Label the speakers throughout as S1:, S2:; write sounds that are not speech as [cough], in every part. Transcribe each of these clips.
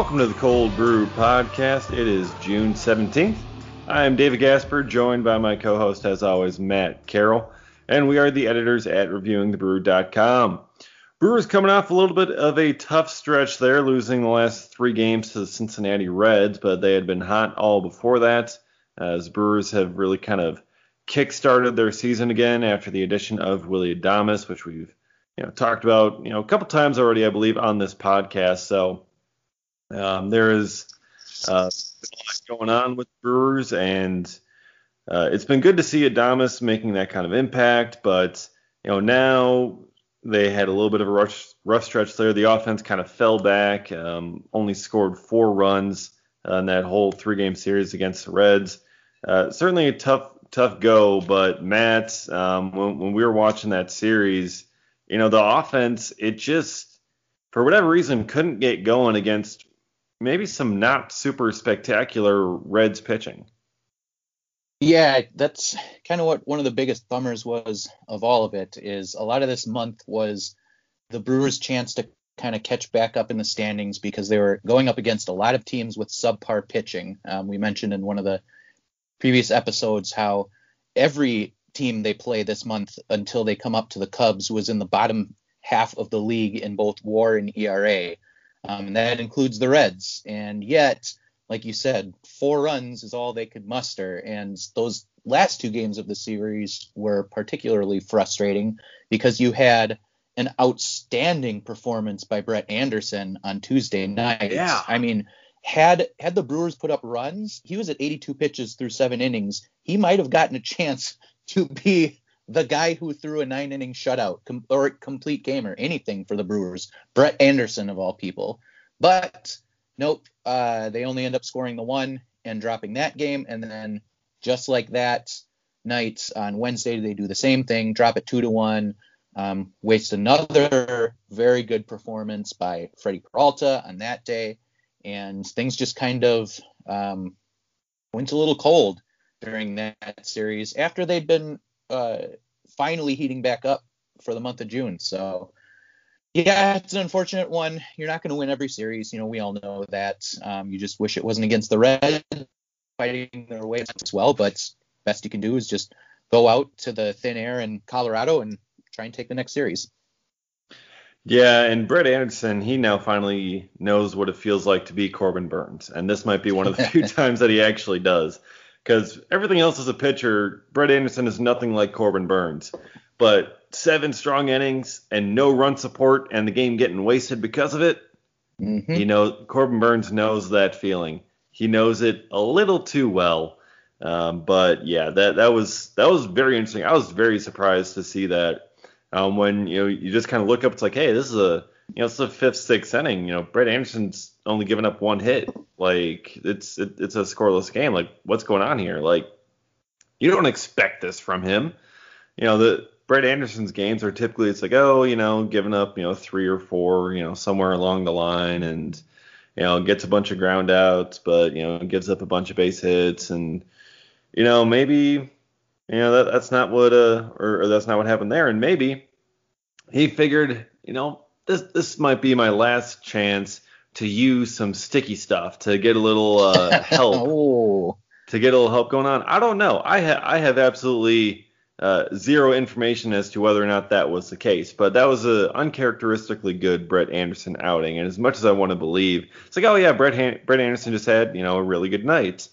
S1: Welcome to the Cold Brew Podcast. It is June 17th. I am David Gasper, joined by my co host, as always, Matt Carroll, and we are the editors at reviewingthebrew.com. Brewers coming off a little bit of a tough stretch there, losing the last three games to the Cincinnati Reds, but they had been hot all before that, as Brewers have really kind of kick-started their season again after the addition of Willy Adames, which we've you know talked about you know a couple times already, I believe, on this podcast. So um, there is uh, a lot going on with Brewers, and uh, it's been good to see Adames making that kind of impact. But you know now they had a little bit of a rough, rough stretch there. The offense kind of fell back, um, only scored four runs in that whole three-game series against the Reds. Uh, certainly a tough tough go, but Matt, um, when, when we were watching that series, you know the offense it just for whatever reason couldn't get going against maybe some not super spectacular Reds pitching.
S2: Yeah, that's kind of what one of the biggest bummers was of all of it is a lot of this month was the Brewers' chance to kind of catch back up in the standings because they were going up against a lot of teams with subpar pitching. Um, we mentioned in one of the previous episodes how every team they play this month until they come up to the Cubs was in the bottom half of the league in both WAR and ERA. Um, and that includes the Reds. And yet, like you said, four runs is all they could muster. And those last two games of the series were particularly frustrating because you had an outstanding performance by Brett Anderson on Tuesday night.
S1: Yeah.
S2: I mean, had had the Brewers put up runs, he was at 82 pitches through seven innings. He might have gotten a chance to be the guy who threw a nine inning shutout com- or complete game or anything for the Brewers, Brett Anderson of all people. But nope, uh, they only end up scoring the one and dropping that game. And then just like that night on Wednesday, they do the same thing, drop it two to one, um, waste another very good performance by Freddie Peralta on that day. And things just kind of um, went a little cold during that series after they'd been uh, finally heating back up for the month of June. So, yeah, it's an unfortunate one. You're not going to win every series. You know, we all know that. Um, you just wish it wasn't against the Reds fighting their way as well. But best you can do is just go out to the thin air in Colorado and try and take the next series.
S1: Yeah, and Brett Anderson, he now finally knows what it feels like to be Corbin Burnes, and this might be one of the few [laughs] times that he actually does because everything else is a pitcher, Brett Anderson is nothing like Corbin Burnes, But seven strong innings and no run support and the game getting wasted because of it, mm-hmm. you know, Corbin Burnes knows that feeling. He knows it a little too well. Um, but yeah, that that was that was very interesting. I was very surprised to see that um, when you know you just kind of look up, it's like, hey, this is a you know it's the fifth, sixth inning. You know, Brett Anderson's only given up one hit. Like it's it, it's a scoreless game. Like what's going on here? Like you don't expect this from him. You know the Brett Anderson's games are typically it's like oh you know giving up you know three or four you know somewhere along the line and you know gets a bunch of ground outs but you know gives up a bunch of base hits and you know maybe you know that that's not what uh or, or that's not what happened there and maybe he figured you know this this might be my last chance to use some sticky stuff to get a little uh, [laughs] help
S2: oh.
S1: to get a little help going on. I don't know. I ha- I have absolutely uh, zero information as to whether or not that was the case, but that was a uncharacteristically good Brett Anderson outing. And as much as I want to believe, it's like, oh yeah, Brett Han- Brett Anderson just had you know a really good night.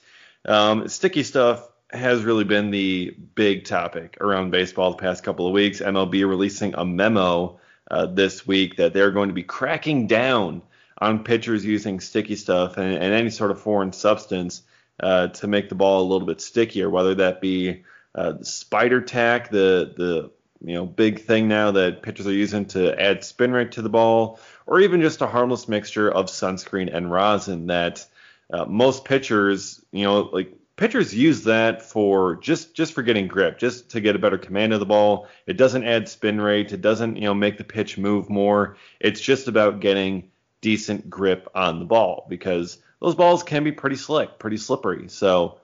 S1: Um, sticky stuff has really been the big topic around baseball the past couple of weeks. MLB releasing a memo uh, this week that they're going to be cracking down on pitchers using sticky stuff and, and any sort of foreign substance uh, to make the ball a little bit stickier, whether that be uh, spider tack, the the you know big thing now that pitchers are using to add spin rate to the ball, or even just a harmless mixture of sunscreen and rosin that uh, most pitchers, you know, like pitchers use that for just just for getting grip, just to get a better command of the ball. It doesn't add spin rate, it doesn't you know make the pitch move more. It's just about getting decent grip on the ball because those balls can be pretty slick, pretty slippery. So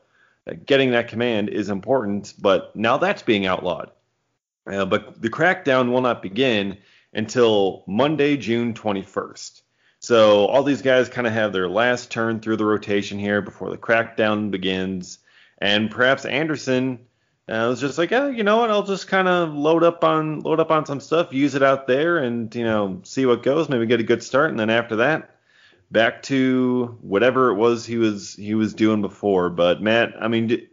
S1: uh, getting that command is important, but now that's being outlawed. Uh, but the crackdown will not begin until Monday, June 21st. So all these guys kind of have their last turn through the rotation here before the crackdown begins, and perhaps Anderson uh, was just like, oh, you know what? I'll just kind of load up on load up on some stuff, use it out there, and you know see what goes. Maybe get a good start, and then after that, back to whatever it was he was he was doing before. But Matt, I mean,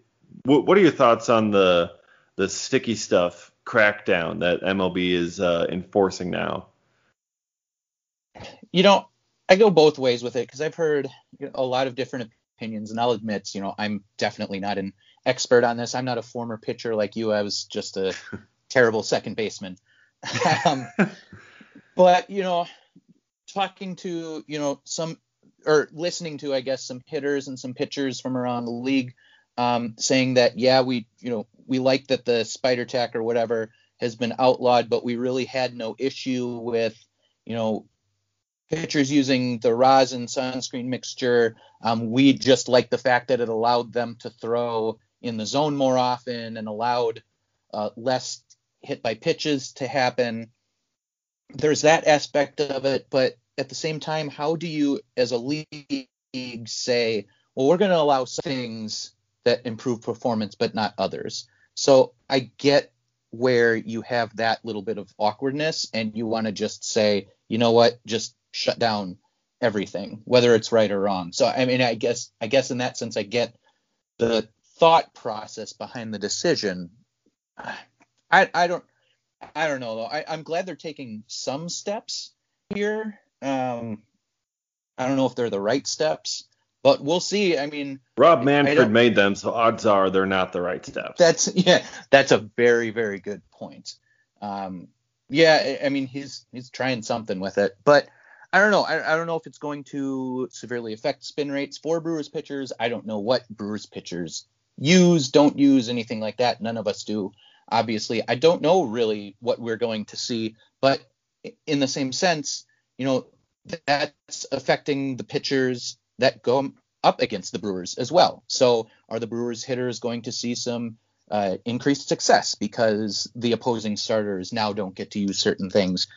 S1: what are your thoughts on the the sticky stuff crackdown that MLB is uh, enforcing now?
S2: You know, I go both ways with it because I've heard a lot of different opinions, and I'll admit, you know, I'm definitely not an expert on this. I'm not a former pitcher like you. I was just a [laughs] terrible second baseman. [laughs] um, but you know, talking to you know some or listening to I guess some hitters and some pitchers from around the league um, saying that yeah we you know we like that the spider tack or whatever has been outlawed, but we really had no issue with you know pitchers using the rosin sunscreen mixture. Um, we just like the fact that it allowed them to throw in the zone more often and allowed uh, less hit by pitches to happen. There's that aspect of it, but at the same time, how do you, as a league, say, well, we're going to allow things that improve performance, but not others? So I get where you have that little bit of awkwardness and you want to just say, you know what, just shut down everything, whether it's right or wrong. So I mean, I guess I guess in that sense, I get the thought process behind the decision. I I don't I don't know though. I, I'm glad they're taking some steps here. Um, I don't know if they're the right steps, but we'll see. I mean,
S1: Rob Manfred made them, so odds are they're not the right steps.
S2: That's yeah, that's a very very good point. Um, yeah, I mean he's he's trying something with it, but I don't know. I, I don't know if it's going to severely affect spin rates for Brewers pitchers. I don't know what Brewers pitchers use, don't use, anything like that. None of us do. Obviously, I don't know really what we're going to see, but in the same sense, you know, that's affecting the pitchers that go up against the Brewers as well. So, are the Brewers hitters going to see some uh, increased success because the opposing starters now don't get to use certain things?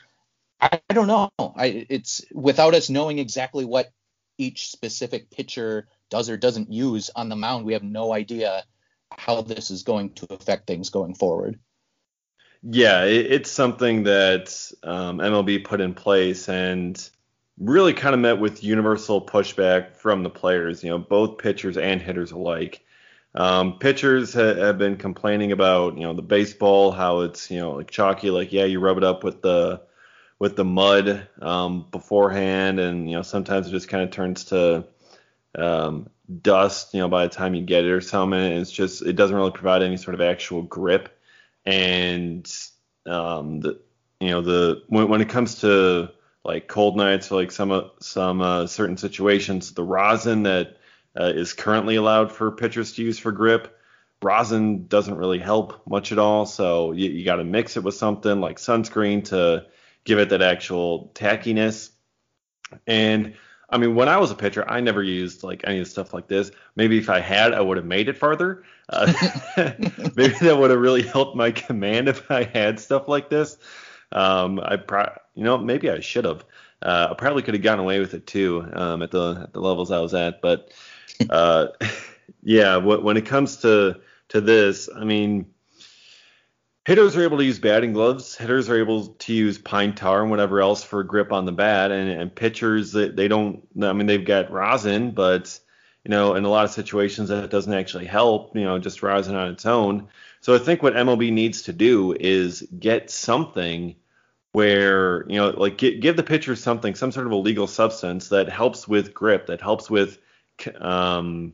S2: I, I don't know. I, it's without us knowing exactly what each specific pitcher does or doesn't use on the mound. We have no idea how this is going to affect things going forward.
S1: Yeah, it, it's something that um, MLB put in place and really kind of met with universal pushback from the players. You know, both pitchers and hitters alike. Um, pitchers ha- have been complaining about you know the baseball, how it's you know like chalky, like yeah, you rub it up with the with the mud um, beforehand, and you know sometimes it just kind of turns to um, dust, you know, by the time you get it or something. It's just it doesn't really provide any sort of actual grip. And um, the you know the when, when it comes to like cold nights or like some some uh, certain situations, the rosin that uh, is currently allowed for pitchers to use for grip, rosin doesn't really help much at all. So you, you got to mix it with something like sunscreen to give it that actual tackiness. And I mean, when I was a pitcher, I never used like any of the stuff like this. Maybe if I had, I would have made it farther. Uh, [laughs] [laughs] maybe that would have really helped my command if I had stuff like this. Um, I pro- you know, maybe I should have. Uh, I probably could have gotten away with it too um, at the at the levels I was at. But uh, [laughs] yeah, when it comes to to this, I mean, hitters are able to use batting gloves. Hitters are able to use pine tar and whatever else for grip on the bat. And, and pitchers, they, don't. I mean, they've got rosin, but you know, in a lot of situations that doesn't actually help. You know, just rosin on its own. So I think what MLB needs to do is get something where you know, like get, give the pitcher something, some sort of a legal substance that helps with grip, that helps with, um,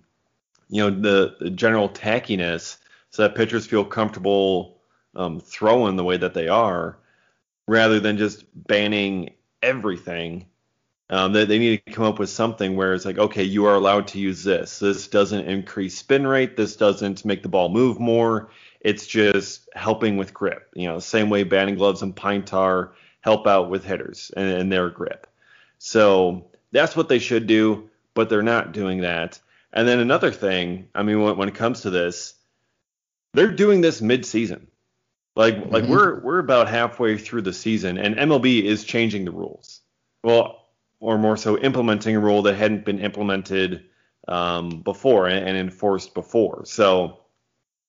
S1: you know, the, the general tackiness, so that pitchers feel comfortable um, throwing the way that they are, rather than just banning everything. Um, they, they need to come up with something where it's like, okay, you are allowed to use this. This doesn't increase spin rate. This doesn't make the ball move more. It's just helping with grip. You know, same way batting gloves and pine tar help out with hitters and, and their grip. So that's what they should do, but they're not doing that. And then another thing, I mean, when, when it comes to this, they're doing this mid-season. Like mm-hmm. like we're we're about halfway through the season and MLB is changing the rules. Well, or more so implementing a rule that hadn't been implemented um, before and, and, enforced before. So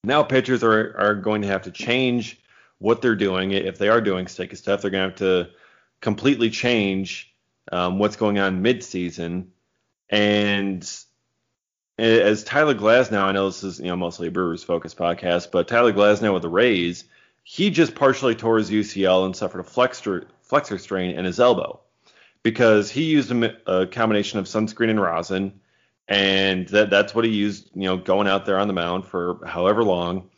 S1: now pitchers are, are going to have to change what they're doing. If they are doing sticky stuff, they're going to have to completely change um, what's going on mid-season. And as Tyler Glasnow, I know this is you know mostly a Brewers focused podcast, but Tyler Glasnow with the Rays, he just partially tore his UCL and suffered a flexor, flexor strain in his elbow because he used a, a combination of sunscreen and rosin, and that that's what he used, you know, going out there on the mound for however long,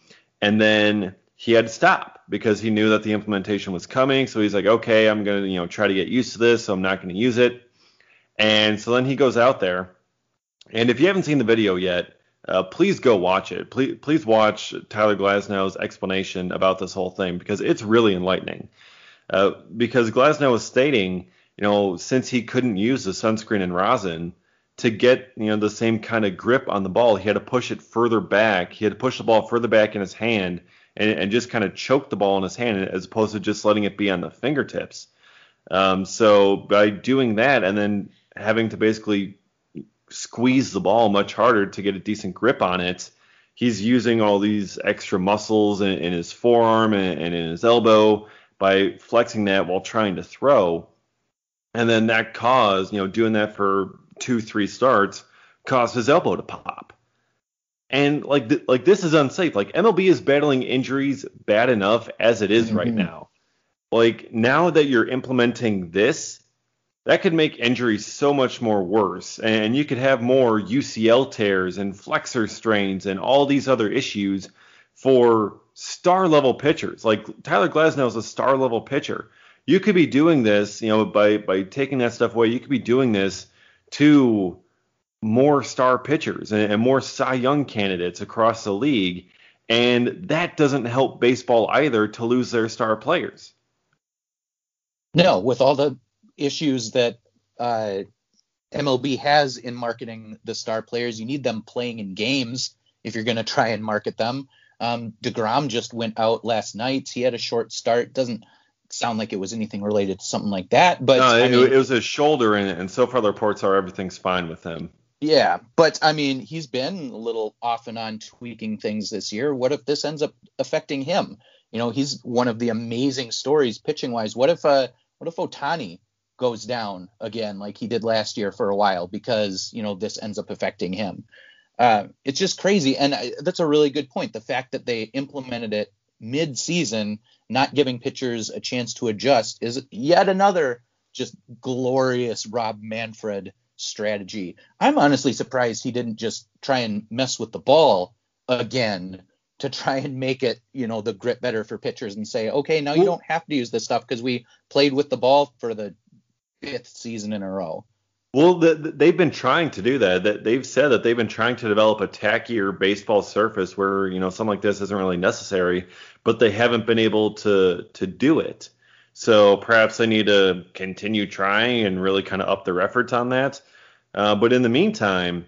S1: and then he had to stop because he knew that the implementation was coming. So he's like, okay, I'm gonna you know try to get used to this, so I'm not gonna use it. And so then he goes out there, and if you haven't seen the video yet, uh, please go watch it. Please, please watch Tyler Glasnow's explanation about this whole thing because it's really enlightening. Uh, because Glasnow was stating you know, since he couldn't use the sunscreen and rosin to get, you know, the same kind of grip on the ball, he had to push it further back. He had to push the ball further back in his hand and, and just kind of choke the ball in his hand as opposed to just letting it be on the fingertips. Um, so by doing that and then having to basically squeeze the ball much harder to get a decent grip on it, he's using all these extra muscles in, in his forearm and, and in his elbow by flexing that while trying to throw and then that caused, you know, doing that for two, three starts caused his elbow to pop. And like, th- like this is unsafe. Like MLB is battling injuries bad enough as it is mm-hmm. right now. Like now that you're implementing this, that could make injuries so much more worse. And you could have more UCL tears and flexor strains and all these other issues for star level pitchers. Like Tyler Glasnow is a star level pitcher you could be doing this, you know, by by taking that stuff away, you could be doing this to more star pitchers and, and more Cy Young candidates across the league, and that doesn't help baseball either to lose their star players.
S2: No, with all the issues that uh, MLB has in marketing the star players, you need them playing in games if you're going to try and market them. Um, deGrom just went out last night. He had a short start. Doesn't sound like it was anything related to something like that. But
S1: no, it, mean, it was his shoulder, and, and so far the reports are everything's fine with him.
S2: Yeah, but I mean, he's been a little off and on tweaking things this year. What if this ends up affecting him? You know, he's one of the amazing stories pitching wise. What if uh, what if Ohtani goes down again like he did last year for a while because you know this ends up affecting him? Uh, it's just crazy, and I, that's a really good point. The fact that they implemented it mid-season, not giving pitchers a chance to adjust is yet another just glorious Rob Manfred strategy. I'm honestly surprised he didn't just try and mess with the ball again to try and make it, you know, the grip better for pitchers and say, okay, now you don't have to use this stuff because we played with the ball for the fifth season in a row.
S1: Well, the, the, they've been trying to do that. that. They've said that they've been trying to develop a tackier baseball surface where you know something like this isn't really necessary, but they haven't been able to to do it. So perhaps they need to continue trying and really kind of up their efforts on that. Uh, but in the meantime,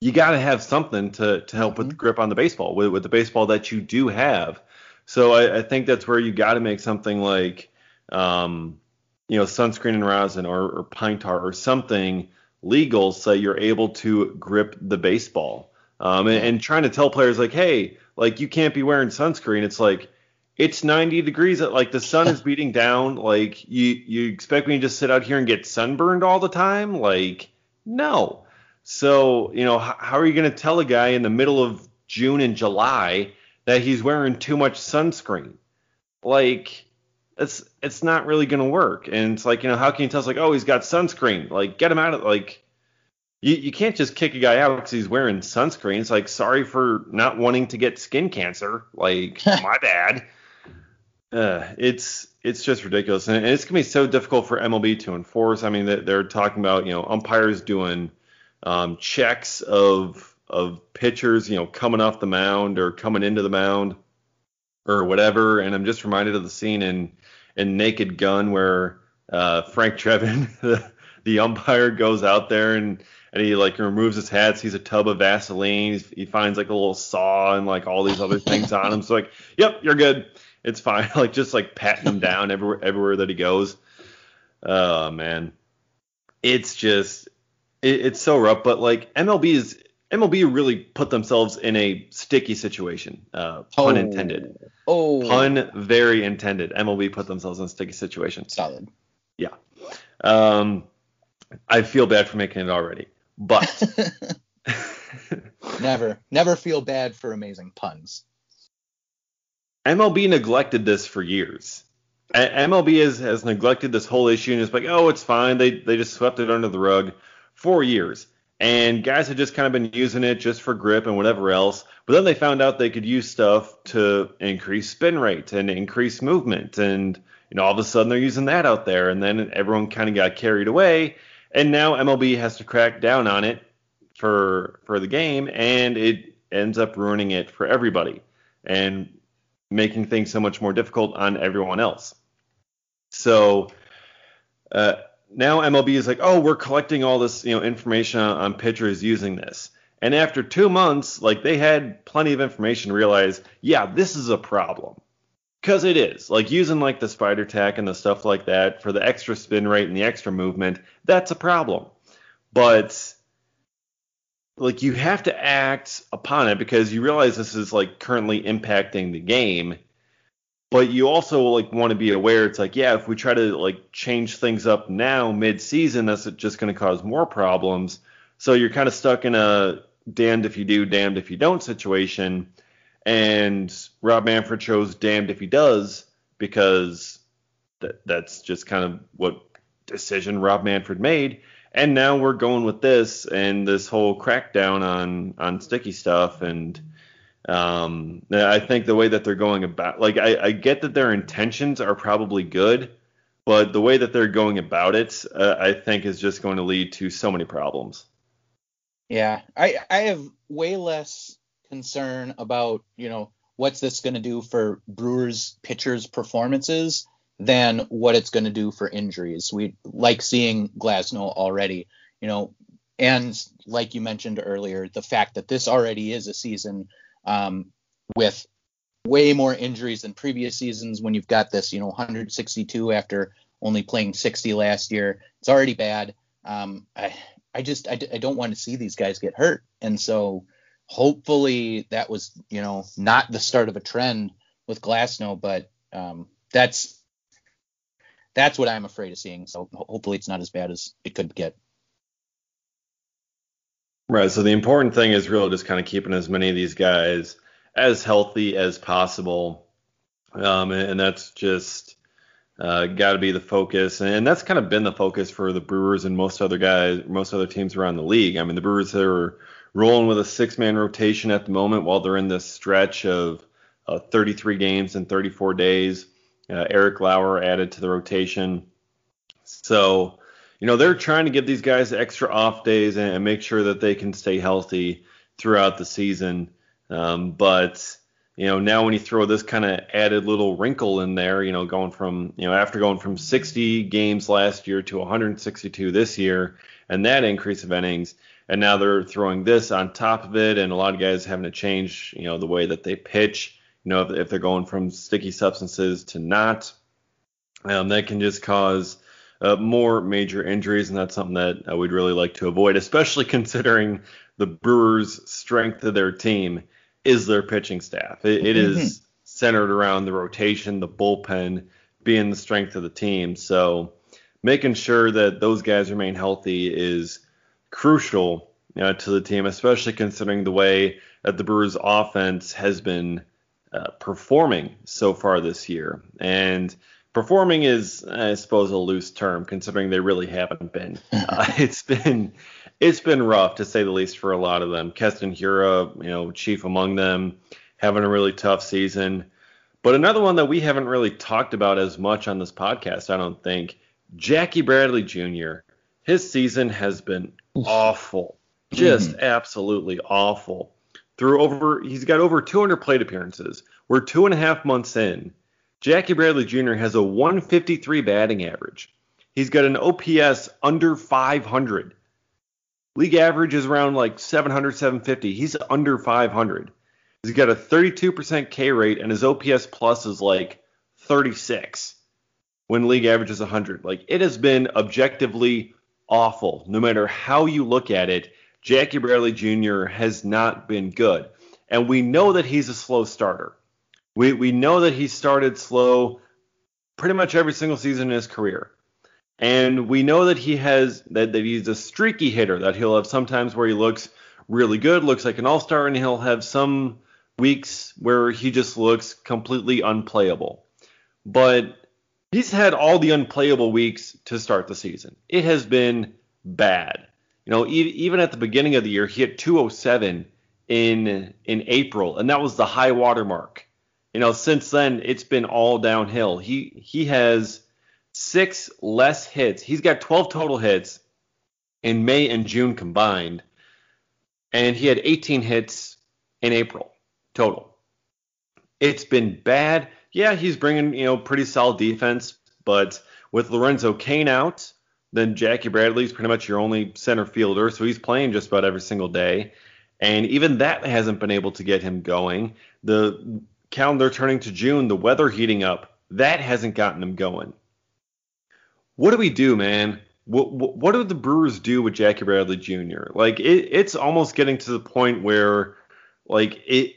S1: you got to have something to to help mm-hmm. with the grip on the baseball with, with the baseball that you do have. So I, I think that's where you got to make something like um, you know, sunscreen and rosin or, or pine tar or something legal so you're able to grip the baseball. Um, and, and, trying to tell players like, hey, like you can't be wearing sunscreen. It's like it's 90 degrees. Like the sun is [laughs] beating down. Like you you expect me to just sit out here and get sunburned all the time? Like no. So you know how, how are you going to tell a guy in the middle of June and July that he's wearing too much sunscreen? Like it's it's not really going to work. And it's like, you know, how can you tell us like, oh, he's got sunscreen? Like, get him out of like. You, you can't just kick a guy out because he's wearing sunscreen. It's like, sorry for not wanting to get skin cancer. Like, [laughs] my bad. Uh, it's it's just ridiculous, and it's gonna be so difficult for MLB to enforce. I mean, they're talking about you know umpires doing um, checks of of pitchers, you know, coming off the mound or coming into the mound or whatever. And I'm just reminded of the scene in in Naked Gun where uh, Frank [laughs] Drebin, the, the umpire, goes out there and and he like removes his hat, sees a tub of Vaseline, he finds like a little saw and like all these other things on him. So like, yep, you're good, it's fine. [laughs] like just like patting him down everywhere everywhere that he goes. Oh man. it's just it, it's so rough. But like MLB is MLB really put themselves in a sticky situation. Uh, pun oh. intended.
S2: Oh.
S1: Pun very intended. MLB put themselves in a sticky situation.
S2: Solid.
S1: Yeah. Um, I feel bad for making it already, but [laughs] [laughs]
S2: never, never feel bad for amazing puns.
S1: MLB neglected this for years. MLB has, has neglected this whole issue and it's like, oh, it's fine. They they just swept it under the rug for years. And guys had just kind of been using it just for grip and whatever else. But then they found out they could use stuff to increase spin rate and increase movement. And, you know, all of a sudden they're using that out there. And then everyone kind of got carried away. And now MLB has to crack down on it for for the game. And it ends up ruining it for everybody and making things so much more difficult on everyone else. So, uh, now MLB is like, oh, we're collecting all this, you know, information on, on pitchers using this. And after two months, like they had plenty of information to realize, yeah, this is a problem. Because it is. Like using like the spider tack and the stuff like that for the extra spin rate and the extra movement, that's a problem. But like you have to act upon it because you realize this is like currently impacting the game but you also like want to be aware it's like yeah if we try to like change things up now mid-season that's just going to cause more problems. So you're kind of stuck in a damned if you do damned if you don't situation. And rob manfred chose damned if he does because that, that's just kind of what decision rob manfred made. And now we're going with this and this whole crackdown on on sticky stuff and um, I think the way that they're going about, like, I, I, get that their intentions are probably good, but the way that they're going about it, uh, I think, is just going to lead to so many problems.
S2: Yeah, I I have way less concern about you know what's this going to do for Brewers pitchers' performances than what it's going to do for injuries. We like seeing Glasnow already, you know, and like you mentioned earlier, the fact that this already is a season um, with way more injuries than previous seasons when you've got this, you know, 162 after only playing 60 last year. It's already bad. Um, I, I just, I, I don't want to see these guys get hurt. And so hopefully that was, you know, not the start of a trend with Glasnow, but um, that's, that's what I'm afraid of seeing. So hopefully it's not as bad as it could get.
S1: Right. So the important thing is really just kind of keeping as many of these guys as healthy as possible. Um, and, and, that's just uh, got to be the focus. And that's kind of been the focus for the Brewers and most other guys, most other teams around the league. I mean, the Brewers are rolling with a six man rotation at the moment while they're in this stretch of uh, 33 games in 34 days. Uh, Eric Lauer added to the rotation. So, you know, they're trying to give these guys extra off days and, and make sure that they can stay healthy throughout the season. Um, but you know, now when you throw this kind of added little wrinkle in there, you know, going from, you know, after going from 60 games last year to 162 this year, and that increase of innings, and now they're throwing this on top of it, and a lot of guys having to change, you know, the way that they pitch, you know, if, if they're going from sticky substances to not, um, that can just cause uh, more major injuries, and that's something that uh, we'd really like to avoid, especially [laughs] considering the Brewers' strength of their team is their pitching staff. it, it mm-hmm. is centered around the rotation, the bullpen being the strength of the team. So making sure that those guys remain healthy is crucial uh, to the team, especially considering the way that the Brewers' offense has been uh, performing so far this year. And performing is, I suppose, a loose term considering they really haven't been. [laughs] Uh, it's been it's been rough to say the least for a lot of them. Keston Hiura, you know, chief among them, having a really tough season. But another one that we haven't really talked about as much on this podcast, I don't think, Jackie Bradley Jr. His season has been awful, just mm-hmm. absolutely awful. Through over, he's got over 200 plate appearances. We're two and a half months in Jackie Bradley Jr. has a 153 batting average. He's got an OPS under 500. League average is around like 700, 750. He's under 500. He's got a 32% K rate, and his OPS plus is like 36 when league average is 100. Like it has been objectively awful. No matter how you look at it, Jackie Bradley Jr. has not been good. And we know that he's a slow starter. We, we know that he started slow pretty much every single season in his career. And we know that he has that, that he's a streaky hitter, that he'll have sometimes where he looks really good, looks like an all-star, and he'll have some weeks where he just looks completely unplayable. But he's had all the unplayable weeks to start the season. It has been bad. You know, even at the beginning of the year, he hit 207 in in April, and that was the high water mark. You know, since then it's been all downhill. He he has six less hits. He's got 12 total hits in May and June combined, and he had 18 hits in April total. It's been bad. Yeah, he's bringing you know pretty solid defense, but with Lorenzo Cain out, then Jackie Bradley's pretty much your only center fielder, so he's playing just about every single day. And even that hasn't been able to get him going. The calendar turning to June, the weather heating up, that hasn't gotten them going. What do we do, man? What, what, what do the Brewers do with Jackie Bradley Jr.? Like it, it's almost getting to the point where, like it,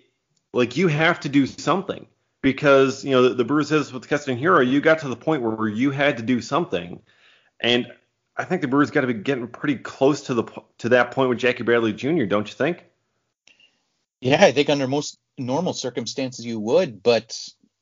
S1: like you have to do something because you know the, the Brewers says with Keston Hiura, you got to the point where you had to do something, and I think the Brewers got to be getting pretty close to the to that point with Jackie Bradley Jr. Don't you think?
S2: Yeah, I think under most normal circumstances you would, but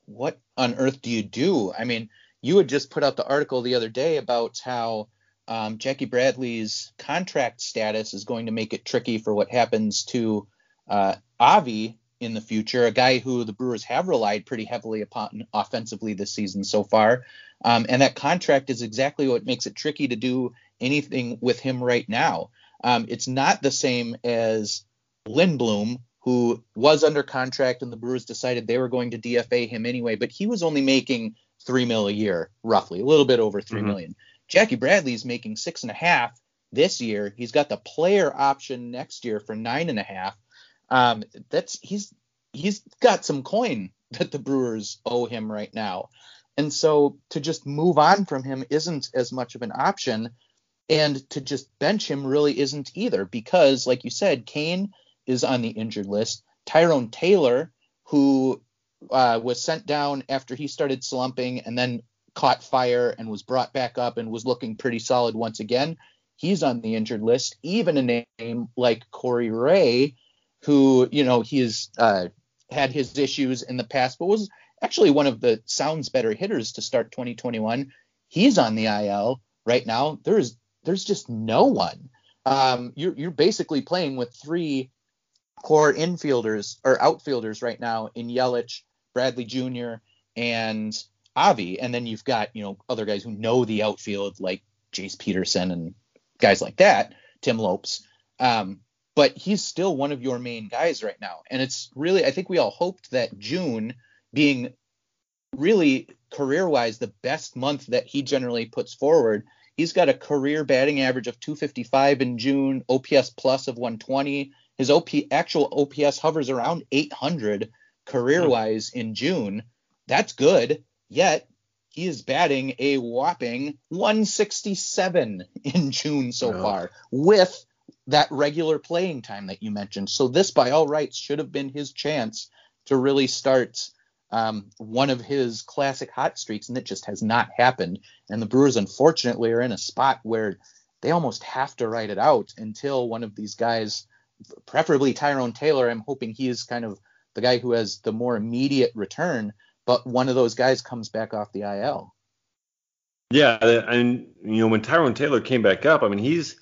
S2: what on earth do you do? I mean, you had just put out the article the other day about how um, Jackie Bradley's contract status is going to make it tricky for what happens to uh, Avi in the future, a guy who the Brewers have relied pretty heavily upon offensively this season so far. Um, and that contract is exactly what makes it tricky to do anything with him right now. Um, it's not the same as Lindblom, who was under contract and the Brewers decided they were going to DFA him anyway, but he was only making three mil a year, roughly, a little bit over three mm-hmm. million. Jackie Bradley's making six and a half this year. He's got the player option next year for nine and a half. Um, that's he's he's got some coin [laughs] that the Brewers owe him right now. And so to just move on from him isn't as much of an option. And to just bench him really isn't either, because, like you said, Cain is on the injured list. Tyrone Taylor, who uh, was sent down after he started slumping and then caught fire and was brought back up and was looking pretty solid once again, he's on the injured list. Even a name like Corey Ray, who, you know, he has uh, had his issues in the past, but was actually one of the sounds better hitters to start 2021. He's on the IL right now. There's there's just no one. Um, you're you're basically playing with three core infielders or outfielders right now in Yelich, Bradley Jr. and Avi, and then you've got you know other guys who know the outfield like Jace Peterson and guys like that, Tim Lopes. Um, but he's still one of your main guys right now. And it's really, I think we all hoped that June being really career wise the best month that he generally puts forward. He's got a career batting average of 255 in June, OPS plus of 120. His OP actual OPS hovers around 800 career wise in June. That's good. Yet he is batting a whopping 167 in June so far with that regular playing time that you mentioned. So this, by all rights, should have been his chance to really start um, one of his classic hot streaks, and it just has not happened. And the Brewers, unfortunately, are in a spot where they almost have to write it out until one of these guys, preferably Tyrone Taylor. I'm hoping he is kind of the guy who has the more immediate return, but one of those guys comes back off the IL.
S1: Yeah, and you know when Tyrone Taylor came back up, I mean he's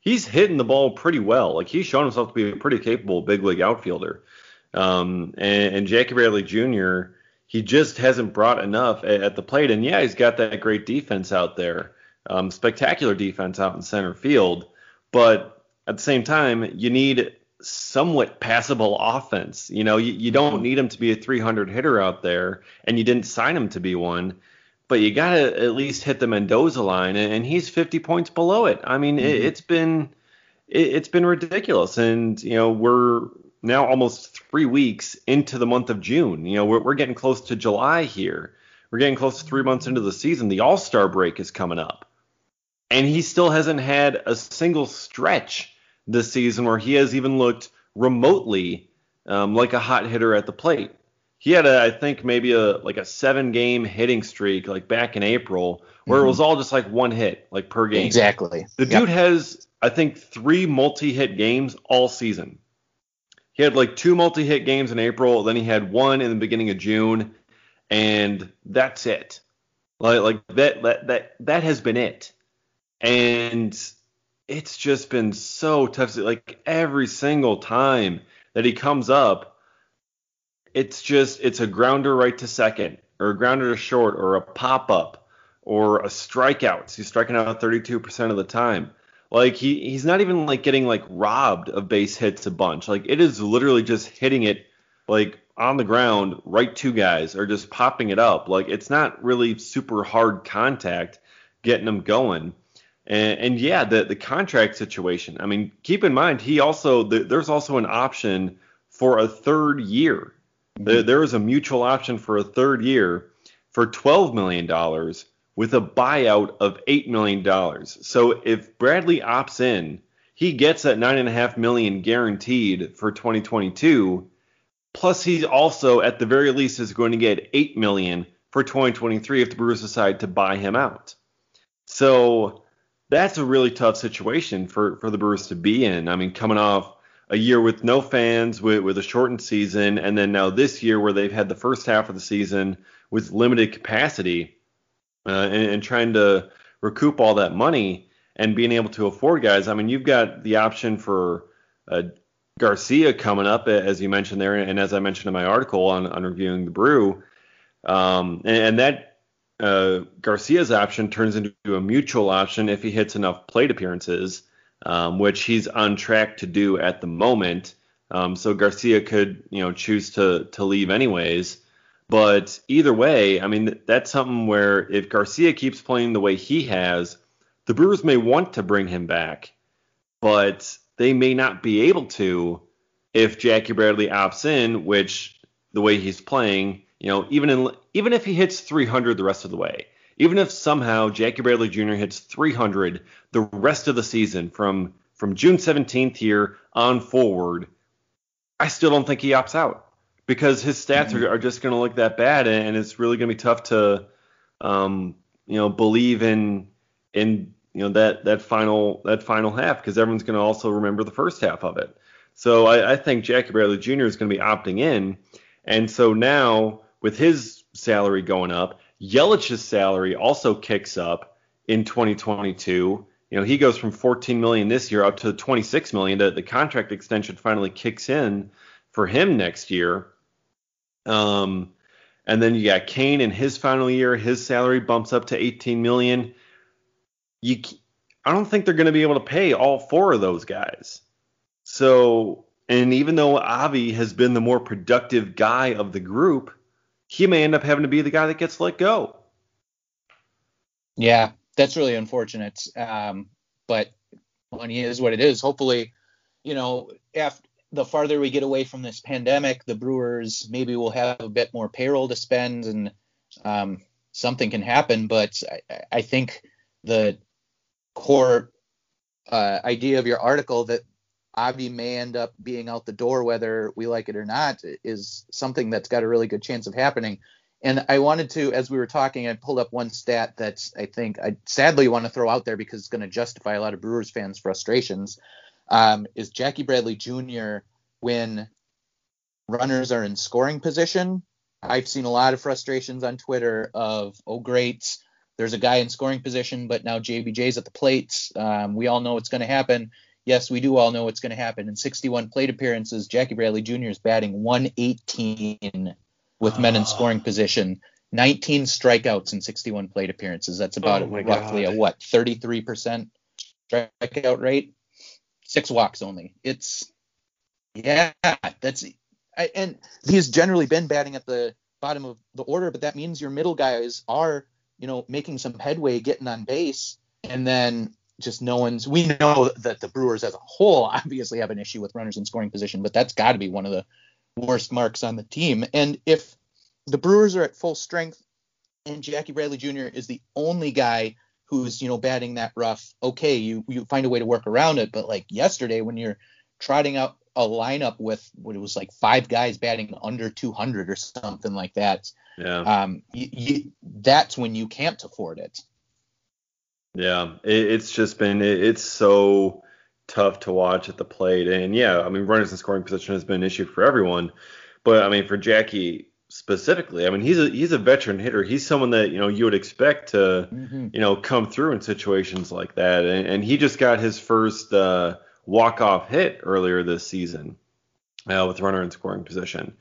S1: he's hitting the ball pretty well. Like he's shown himself to be a pretty capable big league outfielder. Um, and, and Jackie Bradley Jr. He just hasn't brought enough at, at, the plate. And yeah, he's got that great defense out there, um, spectacular defense out in center field. But at the same time, you need somewhat passable offense. You know, you, you don't need him to be a 300 hitter out there, and you didn't sign him to be one but you got to at least hit the Mendoza line, and he's 50 points below it. I mean, mm-hmm. it, has been it, has been ridiculous, and you know we're now almost three weeks into the month of June. You know we're, we're getting close to July here. We're getting close to three months into the season. The All Star break is coming up. and he still hasn't had a single stretch this season where he has even looked remotely um, like a hot hitter at the plate. He had, a, I think, maybe a like a seven game hitting streak like back in April where mm-hmm. it was all just like one hit like per game.
S2: Exactly.
S1: The yep. dude has, I think, three multi hit games all season. He had like two multi hit games in April, then he had one in the beginning of June, and that's it. Like like that that that that has been it. And it's just been so tough. Like every single time that he comes up, it's just it's a grounder right to second, or a grounder to short, or a pop up, or a strikeout. He's striking out 32% of the time. Like he he's not even like getting like robbed of base hits a bunch. Like it is literally just hitting it like on the ground right to guys or just popping it up. Like it's not really super hard contact getting them going. And, and yeah, the the contract situation. I mean, keep in mind he also the, there's also an option for a third year. Mm-hmm. There, there is a mutual option for a third year for 12 million dollars with a buyout of eight million dollars. So if Bradley opts in, he gets that 9.5 million guaranteed for 2022. Plus, he also, at the very least, is going to get 8 million for 2023 if the Brewers decide to buy him out. So that's a really tough situation for, for the Brewers to be in. I mean, coming off a year with no fans, with, with a shortened season, and then now this year where they've had the first half of the season with limited capacity uh, and, and trying to recoup all that money and being able to afford guys. I mean, you've got the option for uh, Garcia coming up, as you mentioned there, and as I mentioned in my article on, on reviewing the Brew. Um, and, and, that uh, Garcia's option turns into a mutual option if he hits enough plate appearances, um, which he's on track to do at the moment. Um, so Garcia could, you know, choose to to leave anyways. But either way, I mean, that's something where if Garcia keeps playing the way he has, the Brewers may want to bring him back, but they may not be able to if Jackie Bradley opts in, which the way he's playing, you know, even in even if he hits 300 the rest of the way, even if somehow Jackie Bradley Jr. hits 300 the rest of the season from from June 17th here on forward, I still don't think he opts out because his stats mm-hmm. are, are, just going to look that bad, and, it's really going to be tough to, um, you know, believe in in you know that that final that final half because everyone's going to also remember the first half of it. So I, I think Jackie Bradley Jr. is going to be opting in, and so now with his salary going up, Yelich's salary also kicks up in 2022. You know, he goes from 14 million this year up to 26 million. The, the contract extension finally kicks in for him next year. Um, and then you got Cain in his final year. His salary bumps up to 18 million. You, I don't think they're going to be able to pay all four of those guys. So, and even though Avi has been the more productive guy of the group, he may end up having to be the guy that gets let go.
S2: Yeah, that's really unfortunate. Um, but money is what it is. Hopefully, you know, after the farther we get away from this pandemic, the Brewers maybe will have a bit more payroll to spend and um, something can happen. But I, I think the core uh, idea of your article that Avi may end up being out the door, whether we like it or not, is something that's got a really good chance of happening. And I wanted to, as we were talking, I pulled up one stat that I think I sadly want to throw out there because it's going to justify a lot of Brewers fans' frustrations. Um, is Jackie Bradley Jr. when runners are in scoring position? I've seen a lot of frustrations on Twitter of, oh, great, there's a guy in scoring position, but now JBJ's at the plate. Um, we all know what's going to happen yes, we do all know what's going to happen. In 61 plate appearances, Jackie Bradley Jr. is batting 118 with men in ah. scoring position. 19 strikeouts in 61 plate appearances. That's about oh roughly God. a what 33% strikeout rate. Six walks only. It's yeah, that's I, and he's generally been batting at the bottom of the order, but that means your middle guys are you know making some headway, getting on base, and then just no one's. We know that the Brewers as a whole [laughs] obviously have an issue with runners in scoring position, but that's got to be one of the worst marks on the team. And if the Brewers are at full strength and Jackie Bradley Jr. is the only guy who's you know batting that rough, okay, you you find a way to work around it. But like yesterday, when you're trotting out a lineup with what it was like five guys batting under 200 or something like that,
S1: Yeah.
S2: um, you, you, that's when you can't afford it.
S1: Yeah, it, it's just been it, it's so tough to watch at the plate, and yeah, I mean runners in scoring position has been an issue for everyone, but I mean for Jackie specifically, I mean he's a he's a veteran hitter. He's someone that you know you would expect to
S2: Mm-hmm.
S1: you know come through in situations like that, and, and he just got his first uh, walk off hit earlier this season uh, with runner in scoring position,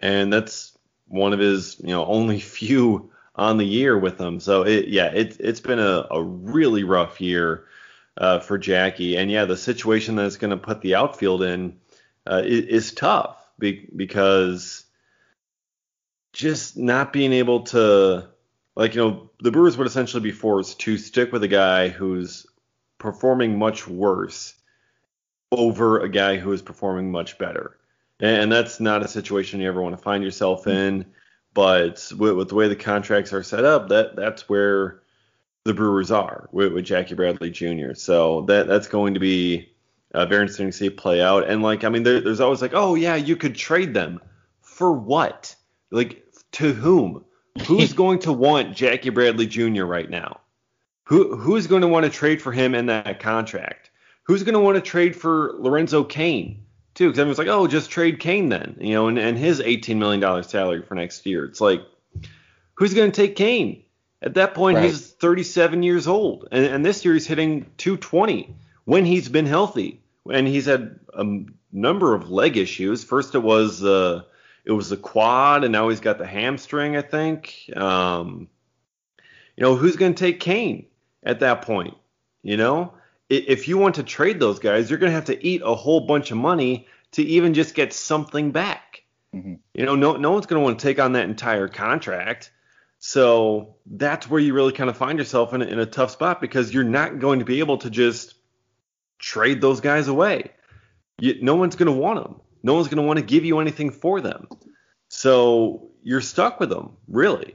S1: and that's one of his you know only [laughs] few on the year with them. So it, yeah, it's it's been a, a really rough year uh, for Jackie, and yeah, the situation that it's going to put the outfield in uh, is, is tough be, because just not being able to like you know the Brewers would essentially be forced to stick with a guy who's performing much worse over a guy who is performing much better. And that's not a situation you ever want to find yourself in. But with, with the way the contracts are set up, that that's where the Brewers are with, with Jackie Bradley Jr. So that that's going to be uh, very interesting to see play out. And like, I mean, there, there's always like, oh yeah, you could trade them for what? Like to whom? Who's [laughs] going to want Jackie Bradley Jr. right now? Who who's going to want to trade for him in that contract? Who's going to want to trade for Lorenzo Cain too? Because everyone's like, oh, just trade Cain then, you know, and, and his 18 million dollar salary for next year. It's like, who's going to take Cain? At that point,
S2: Right.
S1: he's 37 years old, and, and this year he's hitting 220 when he's been healthy, and he's had a number of leg issues. First, it was uh, it was the quad, and now he's got the hamstring, I think. Um, you know, who's going to take Cain at that point? You know, if you want to trade those guys, you're going to have to eat a whole bunch of money to even just get something back.
S2: Mhm.
S1: You know, no no one's going to want to take on that entire contract. So that's where you really kind of find yourself in a, in a tough spot because you're not going to be able to just trade those guys away. You, no one's going to want them. No one's going to want to give you anything for them. So you're stuck with them, really.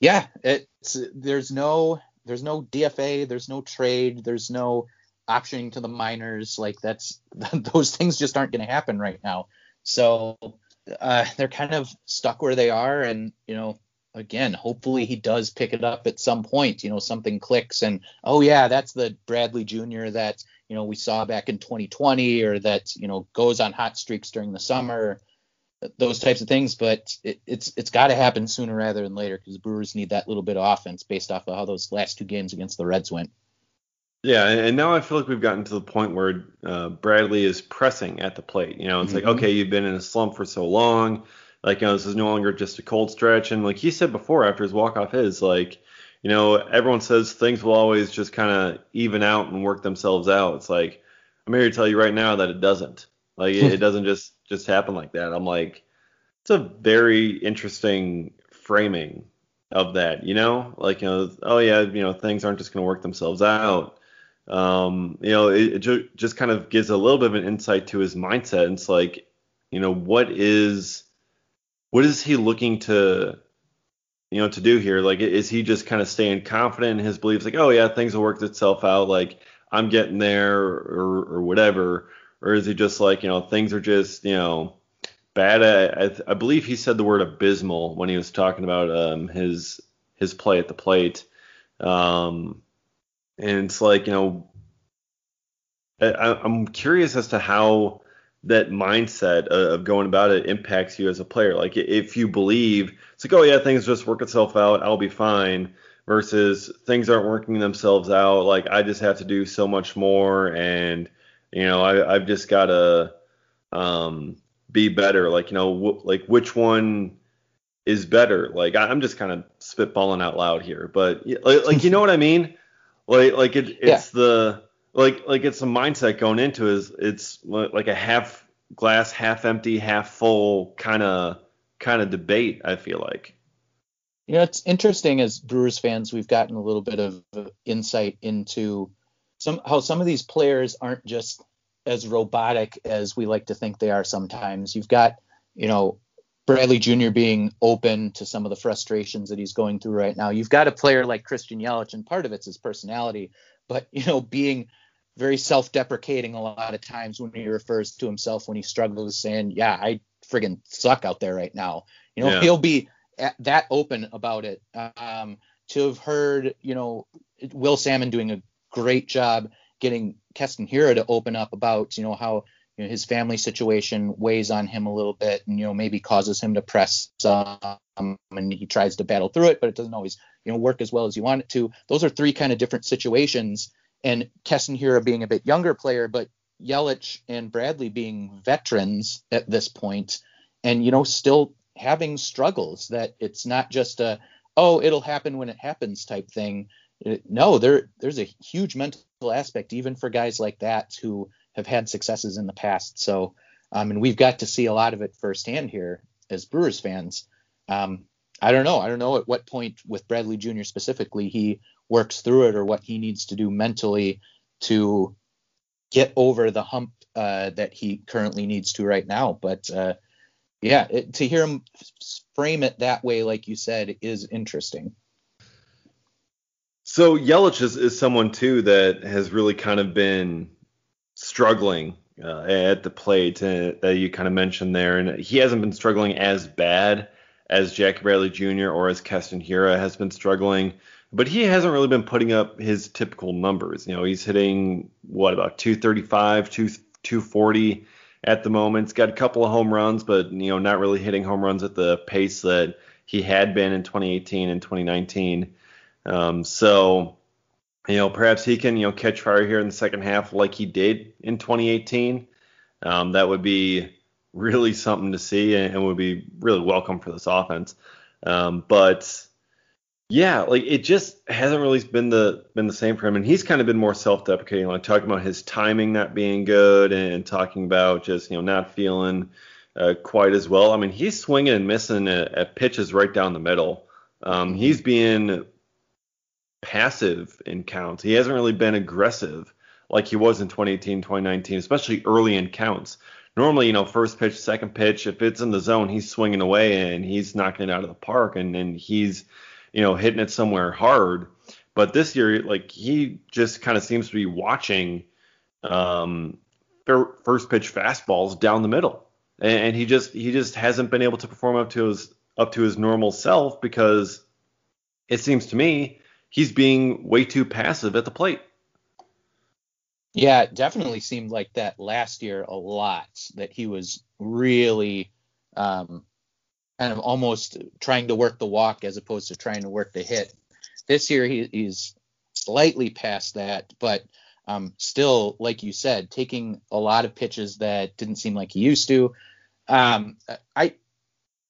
S2: Yeah, it's there's no there's no DFA, there's no trade, there's no optioning to the minors. Like that's [laughs] those things just aren't going to happen right now. So uh, they're kind of stuck where they are, and you know, again, hopefully he does pick it up at some point. You know, something clicks, and oh yeah, that's the Bradley Jr. that you know we saw back in 2020, or that you know goes on hot streaks during the summer those types of things, but it, it's it's got to happen sooner rather than later because the Brewers need that little bit of offense based off of how those last two games against the Reds went.
S1: Yeah, and now I feel like we've gotten to the point where uh, Bradley is pressing at the plate. You know, it's like,
S2: Mhm.
S1: okay, you've been in a slump for so long. Like, you know, this is no longer just a cold stretch. And like he said before, after his walk off his, like, you know, everyone says things will always just kind of even out and work themselves out. It's like, I'm here to tell you right now that it doesn't. Like, it, it doesn't just just happen like that. I'm like, it's a very interesting framing of that, you know? Like, you know, oh yeah, you know, things aren't just going to work themselves out. Um, you know, it, it ju- just kind of gives a little bit of an insight to his mindset. And it's like, you know, what is what is he looking to you know to do here? Like, is he just kind of staying confident in his beliefs? Like, oh yeah, things will work itself out. Like, I'm getting there, or or whatever. Or is he just like, you know, things are just, you know, bad. I, I, believe he said the word abysmal when he was talking about um, his his play at the plate. Um, and it's like, you know, I, I'm curious as to how that mindset of going about it impacts you as a player. Like if you believe it's like, oh yeah, things just work itself out, I'll be fine. Versus things aren't working themselves out. Like I just have to do so much more, and you know I, I've just got to um, be better. Like you know, w- like which one is better? Like I, I'm just kind of spitballing out loud here, but like, like you know what I mean? Like like it, it's the like like it's a mindset going into is it's like a half glass half empty half full kind of kind of debate i feel like
S2: You know, it's interesting as Brewers fans, we've gotten a little bit of uh, insight into some how some of these players aren't just as robotic as we like to think they are sometimes. You've got, you know, Bradley Jr. being open to some of the frustrations that he's going through right now. You've got a player like Christian Yelich, and part of it's his personality, but you know, being very self-deprecating a lot of times when he refers to himself when he struggles, saying, "Yeah, I friggin' suck out there right now." You know, yeah. he'll be that open about it. Um, to have heard, you know, Will Sammon doing a great job getting Keston Hiura to open up about, you know, how you know, his family situation weighs on him a little bit and, you know, maybe causes him to press um, and he tries to battle through it, but it doesn't always, you know, work as well as you want it to. Those are three kind of different situations. And Keston Hiura being a bit younger player, but Yelich and Bradley being veterans at this point and, you know, still having struggles that it's not just a, oh, it'll happen when it happens type thing. No, there there's a huge mental aspect even for guys like that who have had successes in the past. So, um, and we've got to see a lot of it firsthand here as Brewers fans. Um, I don't know. I don't know at what point with Bradley Jr. specifically he works through it or what he needs to do mentally to get over the hump uh, that he currently needs to right now. But uh, yeah, it, to hear him frame it that way, like you said, is interesting.
S1: So Yelich is, is someone too that has really kind of been struggling uh, at the plate uh, that you kind of mentioned there, and he hasn't been struggling as bad as Jackie Bradley Jr. or as Keston Hiura has been struggling, but he hasn't really been putting up his typical numbers. You know, he's hitting what about 235, 2, 240 at the moment. He's got a couple of home runs, but you know, not really hitting home runs at the pace that he had been in 2018 and 2019. Um, so, you know, perhaps he can you know catch fire here in the second half like he did in 2018. Um, that would be really something to see and, and, would be really welcome for this offense. Um, but yeah, like it just hasn't really been the been the same for him, and he's kind of been more self-deprecating, like talking about his timing not being good, and talking about just you know not feeling uh, quite as well. I mean, he's swinging and missing at, at pitches right down the middle. Um, he's being passive in counts. He hasn't really been aggressive like he was in 2018, 2019, especially early in counts. Normally, you know, first pitch, second pitch, if it's in the zone, he's swinging away and he's knocking it out of the park, and he's you know, hitting it somewhere hard. But this year, like he just kind of seems to be watching um, first pitch fastballs down the middle, and he just he just hasn't been able to perform up to his up to his normal self because it seems to me he's being way too passive at the plate.
S2: Yeah, it definitely seemed like that last year a lot. That he was really um, kind of almost trying to work the walk as opposed to trying to work the hit. This year he, he's slightly past that, but um, still, like you said, taking a lot of pitches that didn't seem like he used to. Um, I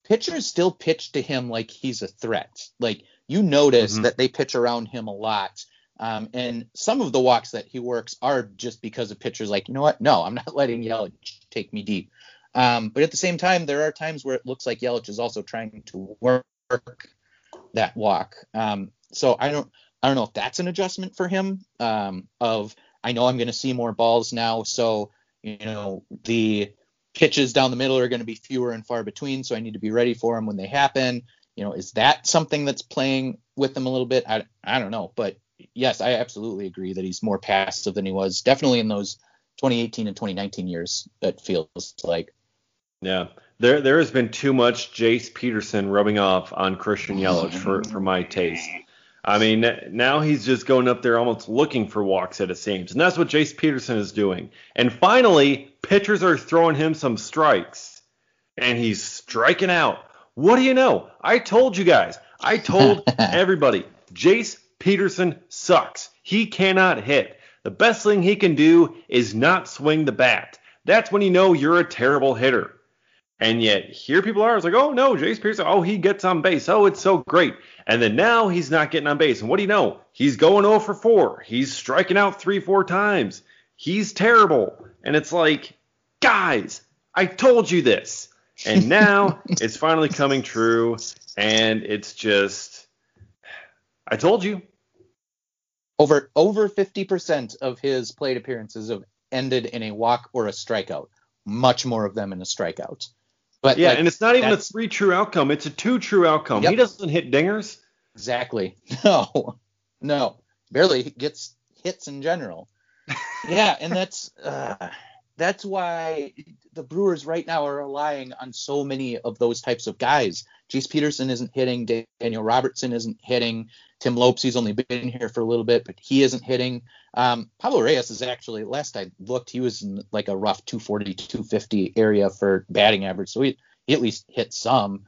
S2: pitchers still pitch to him like he's a threat. Like you notice mm-hmm. that they pitch around him a lot. Um, and some of the walks that he works are just because of pitchers like, you know what? No, I'm not [laughs] letting Yelich take me deep. Um, but at the same time, there are times where it looks like Yelich is also trying to work that walk. Um, so I don't I don't know if that's an adjustment for him. Um, of I know I'm going to see more balls now, so you know the pitches down the middle are going to be fewer and far between, so I need to be ready for them when they happen. You know, is that something that's playing with them a little bit? I I don't know, but yes, I absolutely agree that he's more passive than he was definitely in those 2018 and 2019 years. It feels like.
S1: Yeah, there there has been too much Jace Peterson rubbing off on Christian Yelich for for my taste. I mean, now he's just going up there almost looking for walks at it seems, and that's what Jace Peterson is doing. And finally, pitchers are throwing him some strikes, and he's striking out. What do you know? I told you guys. I told [laughs] everybody. Jace Peterson sucks. He cannot hit. The best thing he can do is not swing the bat. That's when you know you're a terrible hitter. And yet here people are, it's like, oh no, Jace Peterson, oh he gets on base, oh it's so great. And then now he's not getting on base. And what do you know? He's going 0 for 4. He's striking out three, four times. He's terrible. And it's like, guys, I told you this. And [laughs] now it's finally coming true. And it's just, I told you.
S2: Over over 50% of his plate appearances have ended in a walk or a strikeout. Much more of them in a strikeout. But
S1: yeah,
S2: like,
S1: and it's not even a three true outcome; it's a two true outcome.
S2: Yep.
S1: He doesn't hit dingers.
S2: Exactly. [laughs] No, no, barely gets hits in general. [laughs] yeah, and that's uh, that's why the Brewers right now are relying on so many of those types of guys. Jace Peterson isn't hitting. Daniel Robertson isn't hitting. Tim Lopes, he's only been here for a little bit, but he isn't hitting. Um, Pablo Reyes is actually, last I looked, he was in like a rough 240, 250 area for batting average. So he, he at least hit some.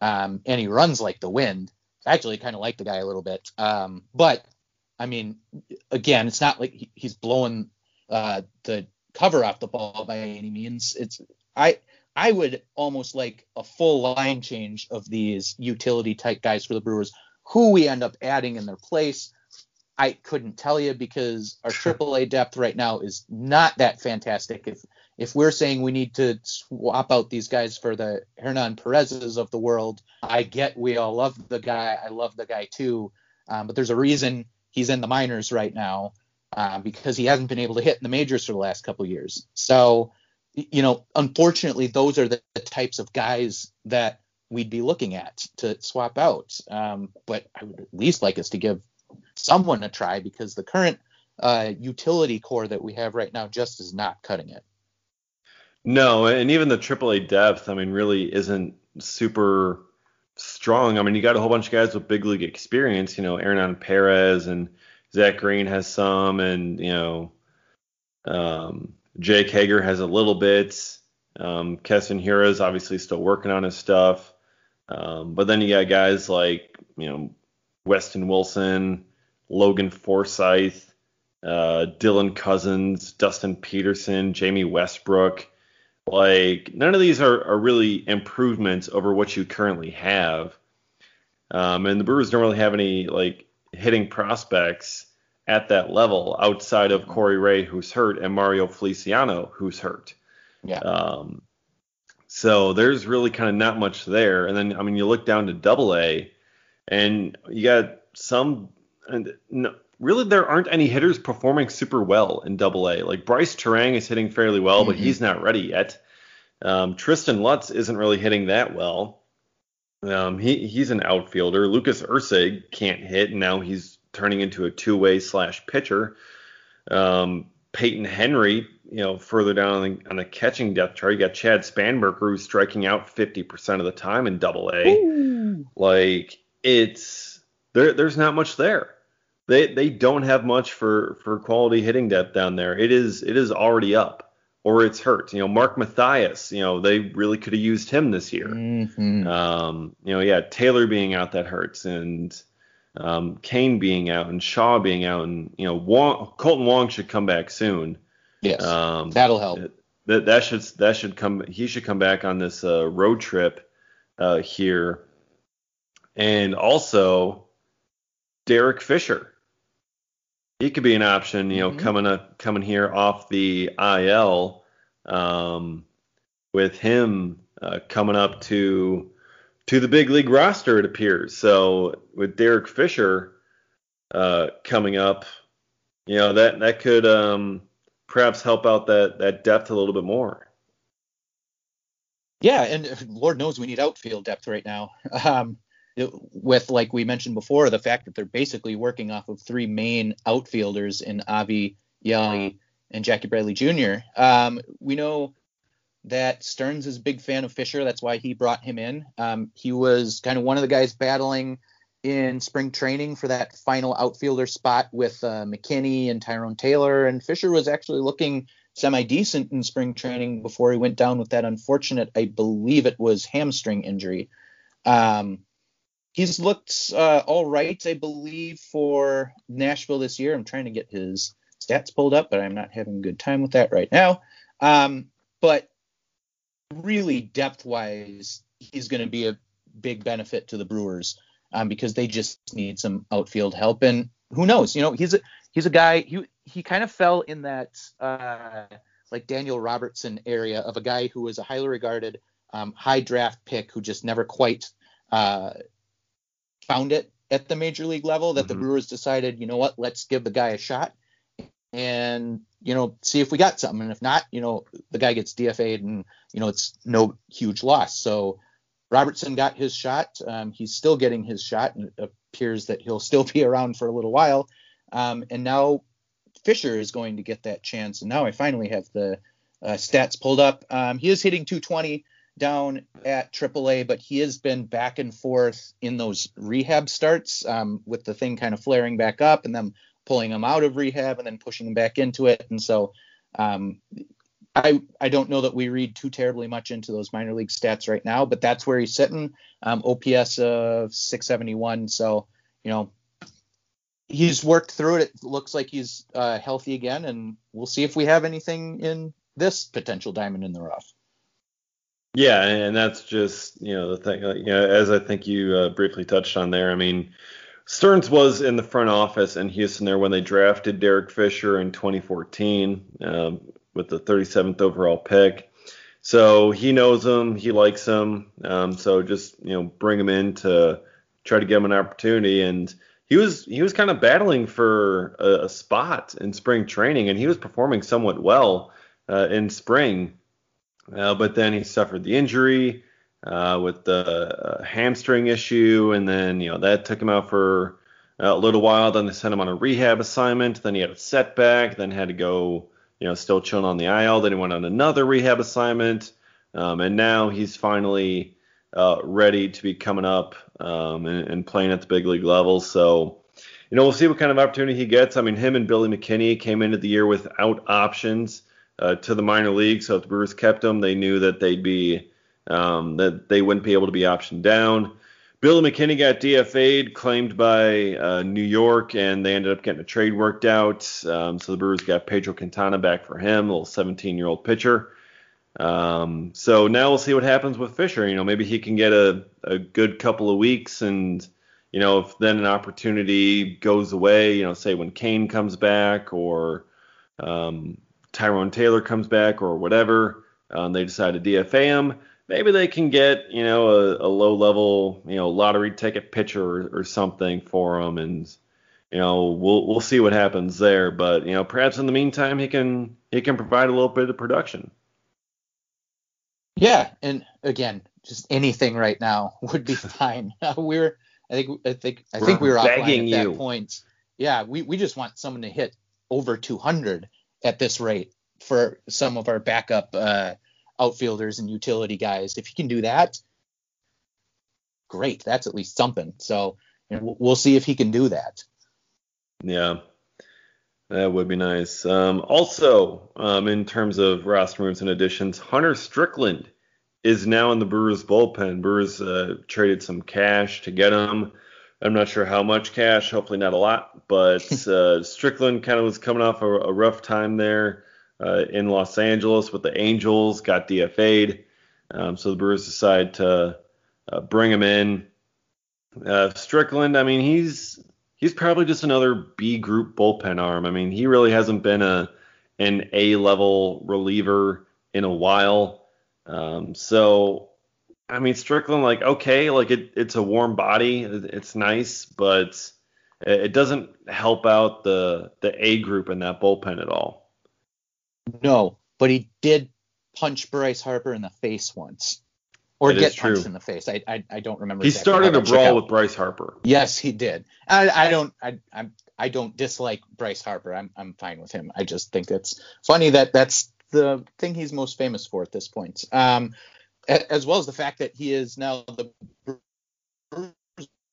S2: Um, and he runs like the wind. Actually kind of like the guy a little bit. Um, but I mean, again, it's not like he, he's blowing uh, the cover off the ball by any means. It's I I would almost like a full line change of these utility type guys for the Brewers. Who we end up adding in their place, I couldn't tell you because our AAA depth right now is not that fantastic. If if we're saying we need to swap out these guys for the Hernan Perez's of the world, I get we all love the guy. I love the guy too, um, but there's a reason he's in the minors right now uh, because he hasn't been able to hit in the majors for the last couple years. So, you know, unfortunately, those are the, the types of guys that we'd be looking at to swap out. Um, but I would at least like us to give someone a try because the current uh, utility core that we have right now just is not cutting it.
S1: No, and even the AAA depth, I mean, really isn't super strong. I mean, you got a whole bunch of guys with big league experience. You know, Hernan Perez and Zach Green has some, and you know, um, Jake Hager has a little bit. Um, Keston Hiura is obviously still working on his stuff. Um, but then you got guys like, you know, Weston Wilson, Logan Forsythe, uh, Dylan Cozens, Dustin Peterson, Jamie Westbrook. Like none of these are, are really improvements over what you currently have. Um, and the Brewers don't really have any like hitting prospects at that level outside of Corey Ray, who's hurt, and Mario Feliciano, who's hurt.
S2: Yeah.
S1: Um, so there's really kind of not much there. And then I mean, you look down to Double A, and you got some. And no, really, there aren't any hitters performing super well in Double A. Like Brice Turang is hitting fairly well, but
S2: Mhm.
S1: he's not ready yet. Um, Tristen Lutz isn't really hitting that well. Um, he he's an outfielder. Lucas Erceg can't hit, and now he's turning into a two-way slash pitcher. Um, Payton Henry, you know, further down on the, on the catching depth chart, you got Chad Spanberger who's striking out 50% of the time in Double A. Like it's there. There's not much there. They they don't have much for for quality hitting depth down there. It is it is already up or it's hurt. You know, Mark Mathias. You know, they really could have used him this year.
S2: Mhm.
S1: Um, you know, yeah, Taylor being out that hurts, and um, Cain being out, and Shaw being out, and you know, Wong, Kolten Wong should come back soon.
S2: yes,
S1: Um,
S2: that'll help.
S1: that that should that should come. He should come back on this uh, road trip uh, here, and also Derek Fisher. He could be an option, you know,
S2: Mhm.
S1: coming up coming here off the IL, um, with him uh, coming up to to the big league roster. It appears so with Derek Fisher uh, coming up, you know that that could um, perhaps help out that that depth a little bit more.
S2: Yeah, and Lord knows we need outfield depth right now. [laughs] Um, it- with like we mentioned before, the fact that they're basically working off of three main outfielders in Avi, Yeli, and Jackie Bradley Jr. Um, we know that Stearns is a big fan of Fisher. That's why he brought him in. Um, he was kind of one of the guys battling in spring training for that final outfielder spot with uh, McKinney and Tyrone Taylor, and Fisher was actually looking semi decent in spring training before he went down with that unfortunate, I believe it was hamstring injury. Um, he's looked uh, all right, I believe, for Nashville this year. I'm trying to get his stats pulled up, but I'm not having a good time with that right now. Um, but really, depth wise, he's going to be a big benefit to the Brewers um, because they just need some outfield help. And who knows? You know, he's a he's a guy. He he kind of fell in that uh, like Daniel Robertson area of a guy who was a highly regarded um, high draft pick who just never quite uh, found it at the major league level. That the
S1: Mhm.
S2: Brewers decided, you know what, let's give the guy a shot. And you know, see if we got something. And if not, you know, the guy gets DFA'd and, you know, it's no huge loss. So Robertson got his shot. Um, he's still getting his shot and it appears that he'll still be [laughs] around for a little while. Um, and now Fisher is going to get that chance. And now I finally have the uh, stats pulled up. Um, he is hitting 220 down at AAA, but he has been back and forth in those rehab starts um, with the thing kind of flaring back up and then pulling him out of rehab and then pushing him back into it. And so um, I I don't know that we read too terribly much into those minor league stats right now, but that's where he's sitting. Um, OPS of 671. So you know he's worked through it. It looks like he's uh, healthy again, and we'll see if we have anything in this potential diamond in the rough.
S1: Yeah, and that's just you know the thing. You know, as I think you uh, briefly touched on there. I mean, Stearns was in the front office in Houston there when they drafted Derek Fisher in 2014 um, with the 37th overall pick. So he knows him, he likes him. Um, so just you know bring him in to try to give him an opportunity. And he was he was kind of battling for a, a spot in spring training, and he was performing somewhat well uh, in spring. Uh, but then he suffered the injury uh, with the uh, hamstring issue, and then you know that took him out for a little while. Then they sent him on a rehab assignment. Then he had a setback. Then had to go, you know, still chilling on the IL. Then he went on another rehab assignment, um, and now he's finally uh, ready to be coming up um, and, and playing at the big league level. So you know, we'll see what kind of opportunity he gets. I mean, him and Billy McKinney came into the year without options uh, to the minor league. So if the Brewers kept him, they knew that they'd be um, that they wouldn't be able to be optioned down. Billy McKinney got DFA'd, claimed by uh, New York, and they ended up getting a trade worked out. Um, so the Brewers got Pedro Quintana back for him, a little 17-year-old pitcher. Um, so now we'll see what happens with Fisher. You know, maybe he can get a, a good couple of weeks, and you know, if then an opportunity goes away, you know, say when Cain comes back or um, Tyrone Taylor comes back or whatever, um, they decide to DFA him. Maybe they can get you know a, a low level you know lottery ticket pitcher or, or something for him, and you know we'll we'll see what happens there. But you know perhaps in the meantime he can he can provide a little bit of production.
S2: Yeah, and again, just anything right now [laughs] would be [laughs] fine. [laughs] we're I think I think I think we were begging at that point. Yeah, we, we just want someone to hit over 200 at this rate for some of our backup uh, outfielders and utility guys. If you can do that, great. That's at least something. So you know, we'll see if he can do that.
S1: Yeah, that would be nice. Um, also, um, in terms of roster moves and additions, Hunter Strickland is now in the Brewers bullpen. Brewers uh, traded some cash to get him. I'm not sure how much cash, hopefully not a lot, but [laughs] uh, Strickland kind of was coming off a, a rough time there uh, in Los Angeles with the Angels, got DFA'd. Um, so the Brewers decide to uh, bring him in. Uh, Strickland, I mean, he's he's probably just another B group bullpen arm. I mean, he really hasn't been a an A level reliever in a while. Um, so I mean, Strickland, like, okay, like it, it's a warm body, it's nice, but it doesn't help out the the A group in that bullpen at all.
S2: No, but he did punch Bryce Harper in the face once, or that get punched in the face. I I, I don't remember.
S1: He exactly. started a brawl with Bryce Harper.
S2: Yes, he did. I, I don't I I'm I don't dislike Bryce Harper. I'm I'm fine with him. I just think it's funny that that's the thing he's most famous for at this point. Um, as well as the fact that he is now the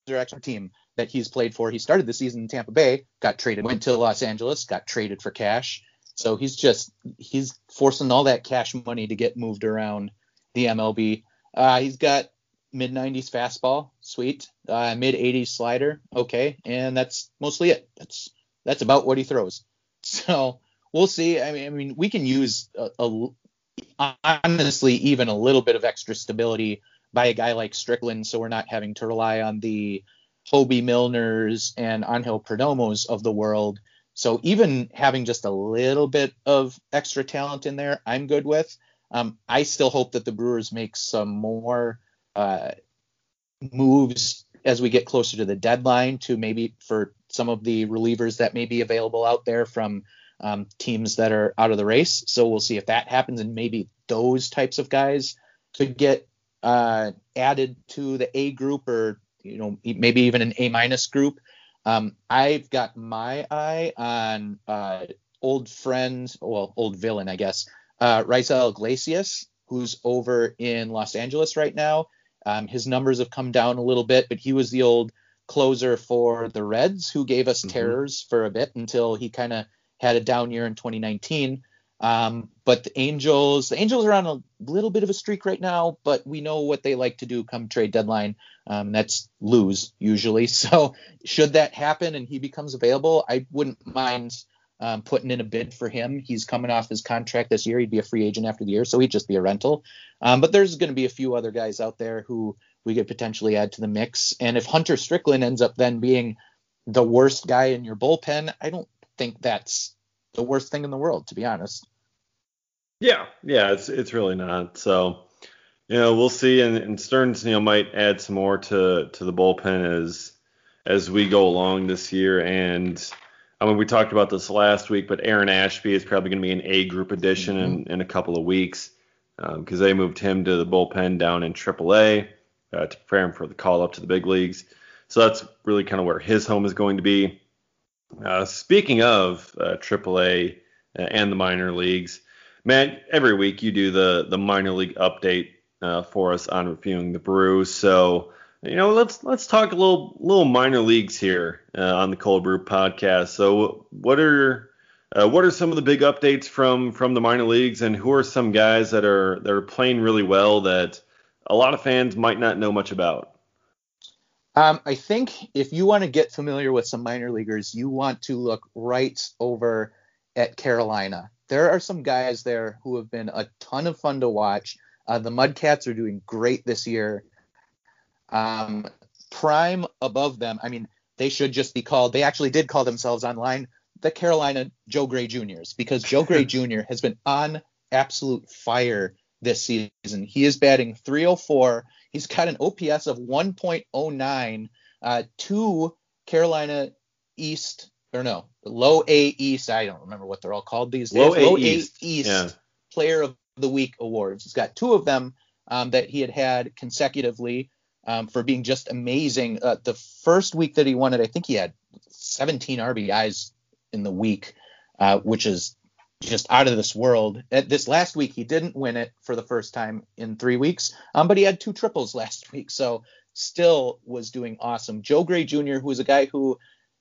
S2: actual team that he's played for. He started the season in Tampa Bay, got traded, went to Los Angeles, got traded for cash. So he's just he's forcing all that cash money to get moved around the MLB. Uh, he's got mid 90s fastball, sweet. Uh, mid 80s slider, okay, and that's mostly it. That's that's about what he throws. [laughs] So we'll see. I mean, I mean, we can use a, a honestly even a little bit of extra stability by a guy like Strickland, so we're not having to rely on the Hoby Milners and Angel Perdomos of the world. So even having just a little bit of extra talent in there, I'm good with. Um, I still hope that the Brewers make some more uh, moves as we get closer to the deadline to maybe for some of the relievers that may be available out there from um, teams that are out of the race. So we'll see if that happens, and maybe those types of guys could get uh, added to the A group, or you know maybe even an A minus group. Um, I've got my eye on uh, old friend, well, old villain, I guess, uh, Raisel Iglesias, who's over in Los Angeles right now. Um, his numbers have come down a little bit, but he was the old closer for the Reds who gave us mm-hmm. terrors for a bit until he kind of had a down year in 2019. Um, but the Angels, the Angels are on a little bit of a streak right now, but we know what they like to do come trade deadline. Um, that's lose usually. [laughs] So should that happen and he becomes available, I wouldn't mind um, putting in a bid for him. He's coming off his contract this year. He'd be a free agent after the year, so he'd just be a rental. Um, but there's going to be a few other guys out there who we could potentially add to the mix. And if Hunter Strickland ends up then being the worst guy in your bullpen, I don't think that's the worst thing in the world, to be honest.
S1: Yeah, yeah, it's it's really not. So, you know, we'll see. And, and Stearns, you know, might add some more to to the bullpen as as we go along this year. And I mean, we talked about this last week, but Aaron Ashby is probably going to be an A group addition mm-hmm. in, in a couple of weeks because um, they moved him to the bullpen down in AAA uh, to prepare him for the call up to the big leagues. So that's really kind of where his home is going to be. Uh, speaking of uh, AAA uh, and the minor leagues, Matt, every week you do the the minor league update uh, for us on reviewing the brew. So you know, let's let's talk a little little minor leagues here uh, on the Cold Brew podcast. So what are uh, what are some of the big updates from from the minor leagues, and who are some guys that are that are playing really well that a lot of fans might not know much about?
S2: Um, I think if you want to get familiar with some minor leaguers, you want to look right over at Carolina. There are some guys there who have been a ton of fun to watch. Uh, the Mudcats are doing great this year. Um, prime above them, I mean, they should just be called, they actually did call themselves online the Carolina Joe Gray Juniors because Joe Gray [laughs] Jr. has been on absolute fire this season. He is batting 304. He's got an OPS of 1.09. Uh, two Carolina East or no, low A East. I don't remember what they're all called these days.
S1: Low, A, low East,
S2: a East yeah. Player of the Week awards. He's got two of them um, that he had had consecutively um, for being just amazing. Uh, the first week that he won it, I think he had 17 RBIs in the week, uh, which is just out of this world. At this last week, he didn't win it for the first time in three weeks, um, but he had two triples [laughs] last week, so still was doing awesome. Joe Gray Jr., who is a guy who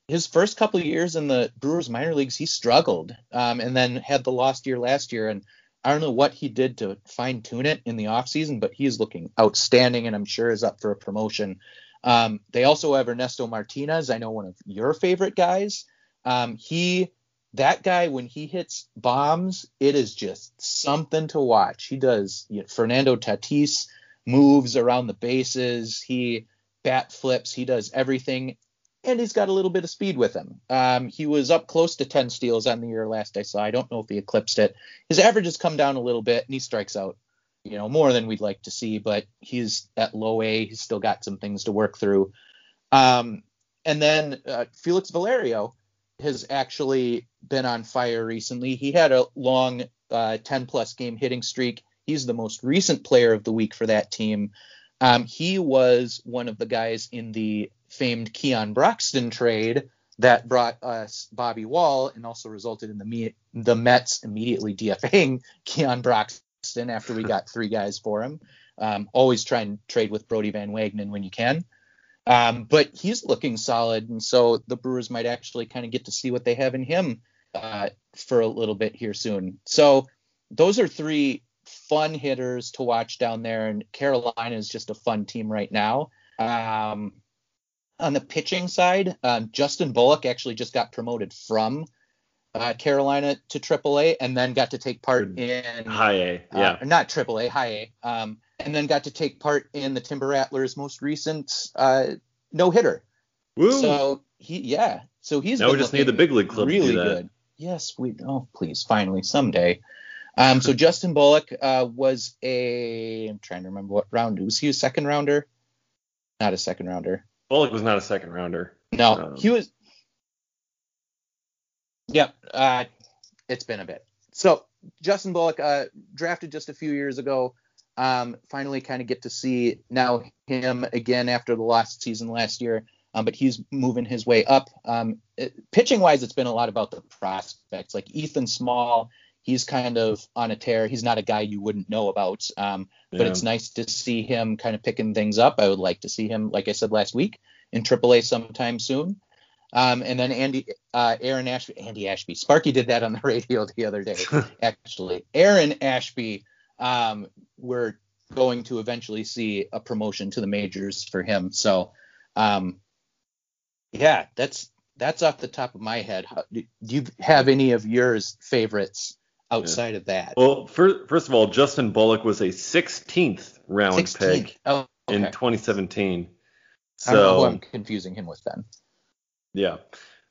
S2: his first couple years in the Brewers minor leagues, he struggled, um, and then had the lost year last year. And I don't know what he did to fine tune it in the offseason, but he's looking outstanding, and I'm sure is up for a promotion. Um, they also have Ernesto Martinez. I know one of your favorite guys. Um, he that guy when he hits bombs, it is just something to watch. He does you know, Fernando Tatis moves around the bases. He bat flips. He does everything, and he's got a little bit of speed with him. Um, he was up close to 10 steals on the year last I saw. I don't know if he eclipsed it. His average has come down a little bit, and he strikes out, you know, more than we'd like to see. But he's at low A. He's still got some things to work through. Um, and then uh, Felix Valerio has actually been on fire recently. He had a long uh, 10 plus game hitting streak. He's the most recent player of the week for that team. Um, he was one of the guys in the famed Keon Broxton trade that brought us Bobby Wahl and also resulted in the the Mets immediately DFAing Keon Broxton after we got three guys for him. Um, always try and trade with Brodie Van Wagenen when you can. Um, but he's looking solid, and so the Brewers might actually kind of get to see what they have in him uh, for a little bit here soon. So those are three fun hitters to watch down there, and Carolina is just a fun team right now. Um, on the pitching side, um, Justin Bullock actually just got promoted from uh, Carolina to AAA, and then got to take part in
S1: High A, uh, yeah, uh,
S2: not AAA, High A. Um, and then got to take part in the Timber Rattlers' most recent uh, no hitter. So he, yeah, so he's
S1: now we just need the big league club
S2: really good. Yes, we. Oh, please, finally, someday. Um, so [laughs] Justin Bullock uh, was a. I'm trying to remember what round. Was he a second rounder? Not a second rounder.
S1: Bullock was not a second rounder.
S2: No, um, he was. Yep. Uh, it's been a bit. So Justin Bullock, uh, drafted just a few years ago. Um, finally, kind of get to see now him again after the last season last year. Um, but he's moving his way up. Um, pitching wise, it's been a lot about the prospects. Like Ethan Small, he's kind of on a tear. He's not a guy you wouldn't know about. Um, yeah. But it's nice to see him kind of picking things up. I would like to see him, like I said last week, in AAA sometime soon. Um, and then Andy, uh, Aaron Ashby, Andy Ashby, Sparky did that on the [laughs] radio the other day. [laughs] actually, Aaron Ashby, um, we're going to eventually see a promotion to the majors for him. So, um, yeah, that's that's off the top of my head. How, do you have any of yours favorites outside yeah. of that?
S1: Well, first, first of all, Justin Bullock was a 16th round 16th. pick oh, okay. in 2017. So
S2: I'm confusing him with then.
S1: Yeah.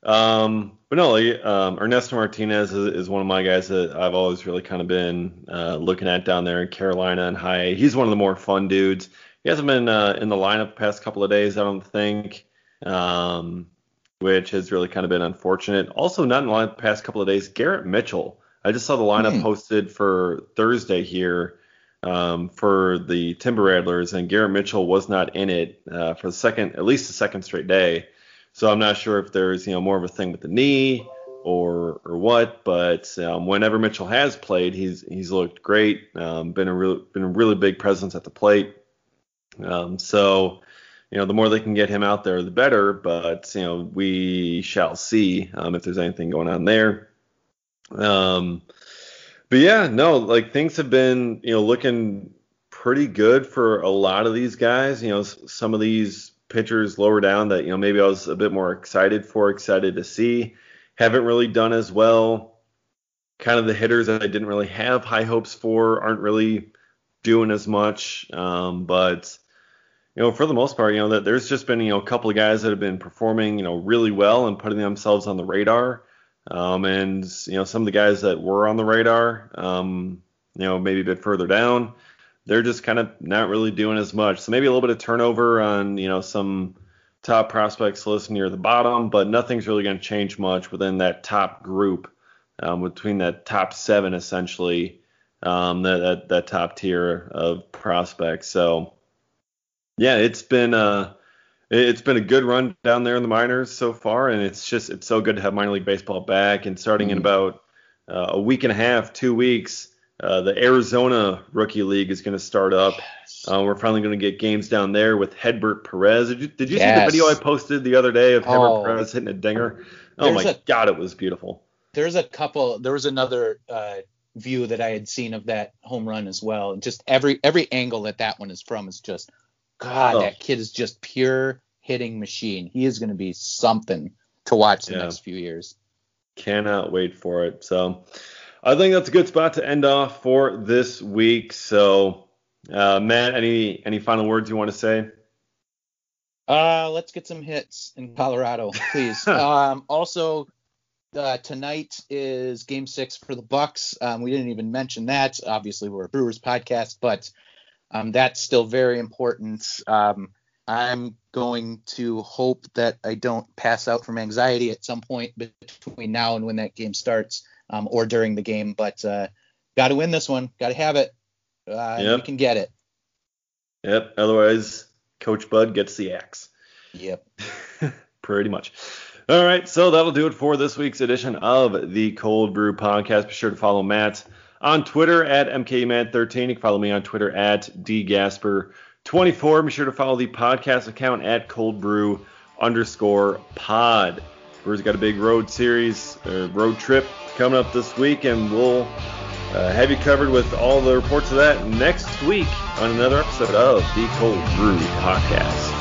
S1: Um, but no, um, Ernesto Martinez is, is, one of my guys that I've always really kind of been uh, looking at down there in Carolina and high. He's one of the more fun dudes. He hasn't been uh, in the lineup the past couple of days, I don't think, um, which has really kind of been unfortunate. Also, not in the past couple of days, Garrett Mitchell. I just saw the lineup hmm. posted for Thursday here um, for the Timber Rattlers, and Garrett Mitchell was not in it uh, for the second, at least the second straight day. So I'm not sure if there's you know more of a thing with the knee or or what, but um, whenever Mitchell has played, he's he's looked great. Um, been a real been a really big presence at the plate. Um, so you know the more they can get him out there, the better. But you know we shall see um, if there's anything going on there. Um, but yeah, no, like things have been you know looking pretty good for a lot of these guys. You know some of these pitchers lower down that you know maybe I was a bit more excited for, excited to see, haven't really done as well. Kind of the hitters that I didn't really have high hopes for aren't really doing as much. Um, but you know, for the most part, you know that there's just been you know a couple of guys that have been performing you know really well and putting themselves on the radar. Um, and you know some of the guys that were on the radar, um, you know maybe a bit further down they're just kind of not really doing as much. So maybe a little bit of turnover on, you know, some top prospects list near the bottom, but nothing's really going to change much within that top group, um, between that top seven essentially, um, that, that, that top tier of prospects. So yeah, it's been a it's been a good run down there in the minors so far, and it's just it's so good to have minor league baseball back. And starting mm-hmm. in about uh, a week and a half, two weeks, uh, the Arizona Rookie League is going to start up. Yes. Uh, we're finally going to get games down there with Hedbert Perez. Did you, did you yes. see the video I posted the other day of Hedbert oh, Perez hitting a dinger? Oh my a, God, it was beautiful.
S2: There's a couple. There was another uh, view that I had seen of that home run as well. Just every every angle that that one is from is just God. Oh. That kid is just pure hitting machine. He is going to be something to watch the yeah. next few years.
S1: Cannot wait for it. So. I think that's a good spot to end off for this week. So, uh, Matt, any any final words you want to say?
S2: Uh, let's get some hits in Colorado, please. [laughs] um, also, uh, tonight is Game Six for the Bucks. Um, we didn't even mention that. Obviously, we're a Brewers podcast, but um, that's still very important. Um, I'm going to hope that I don't pass out from anxiety at some point between now and when that game starts um, or during the game. But uh, got to win this one. Got to have it. Uh, yep. We can get it.
S1: Yep. Otherwise, Coach Bud gets the axe.
S2: Yep. [laughs]
S1: Pretty much. All right. So that'll do it for this week's edition of the Cold Brew Podcast. Be sure to follow Matt on Twitter at MKMatt13. You can follow me on Twitter at DGasper24. Be sure to follow the podcast account at Cold Brew underscore pod. Brewers got a big road series, or road trip coming up this week, and we'll uh, have you covered with all the reports of that next week on another episode of the Cold Brew Podcast.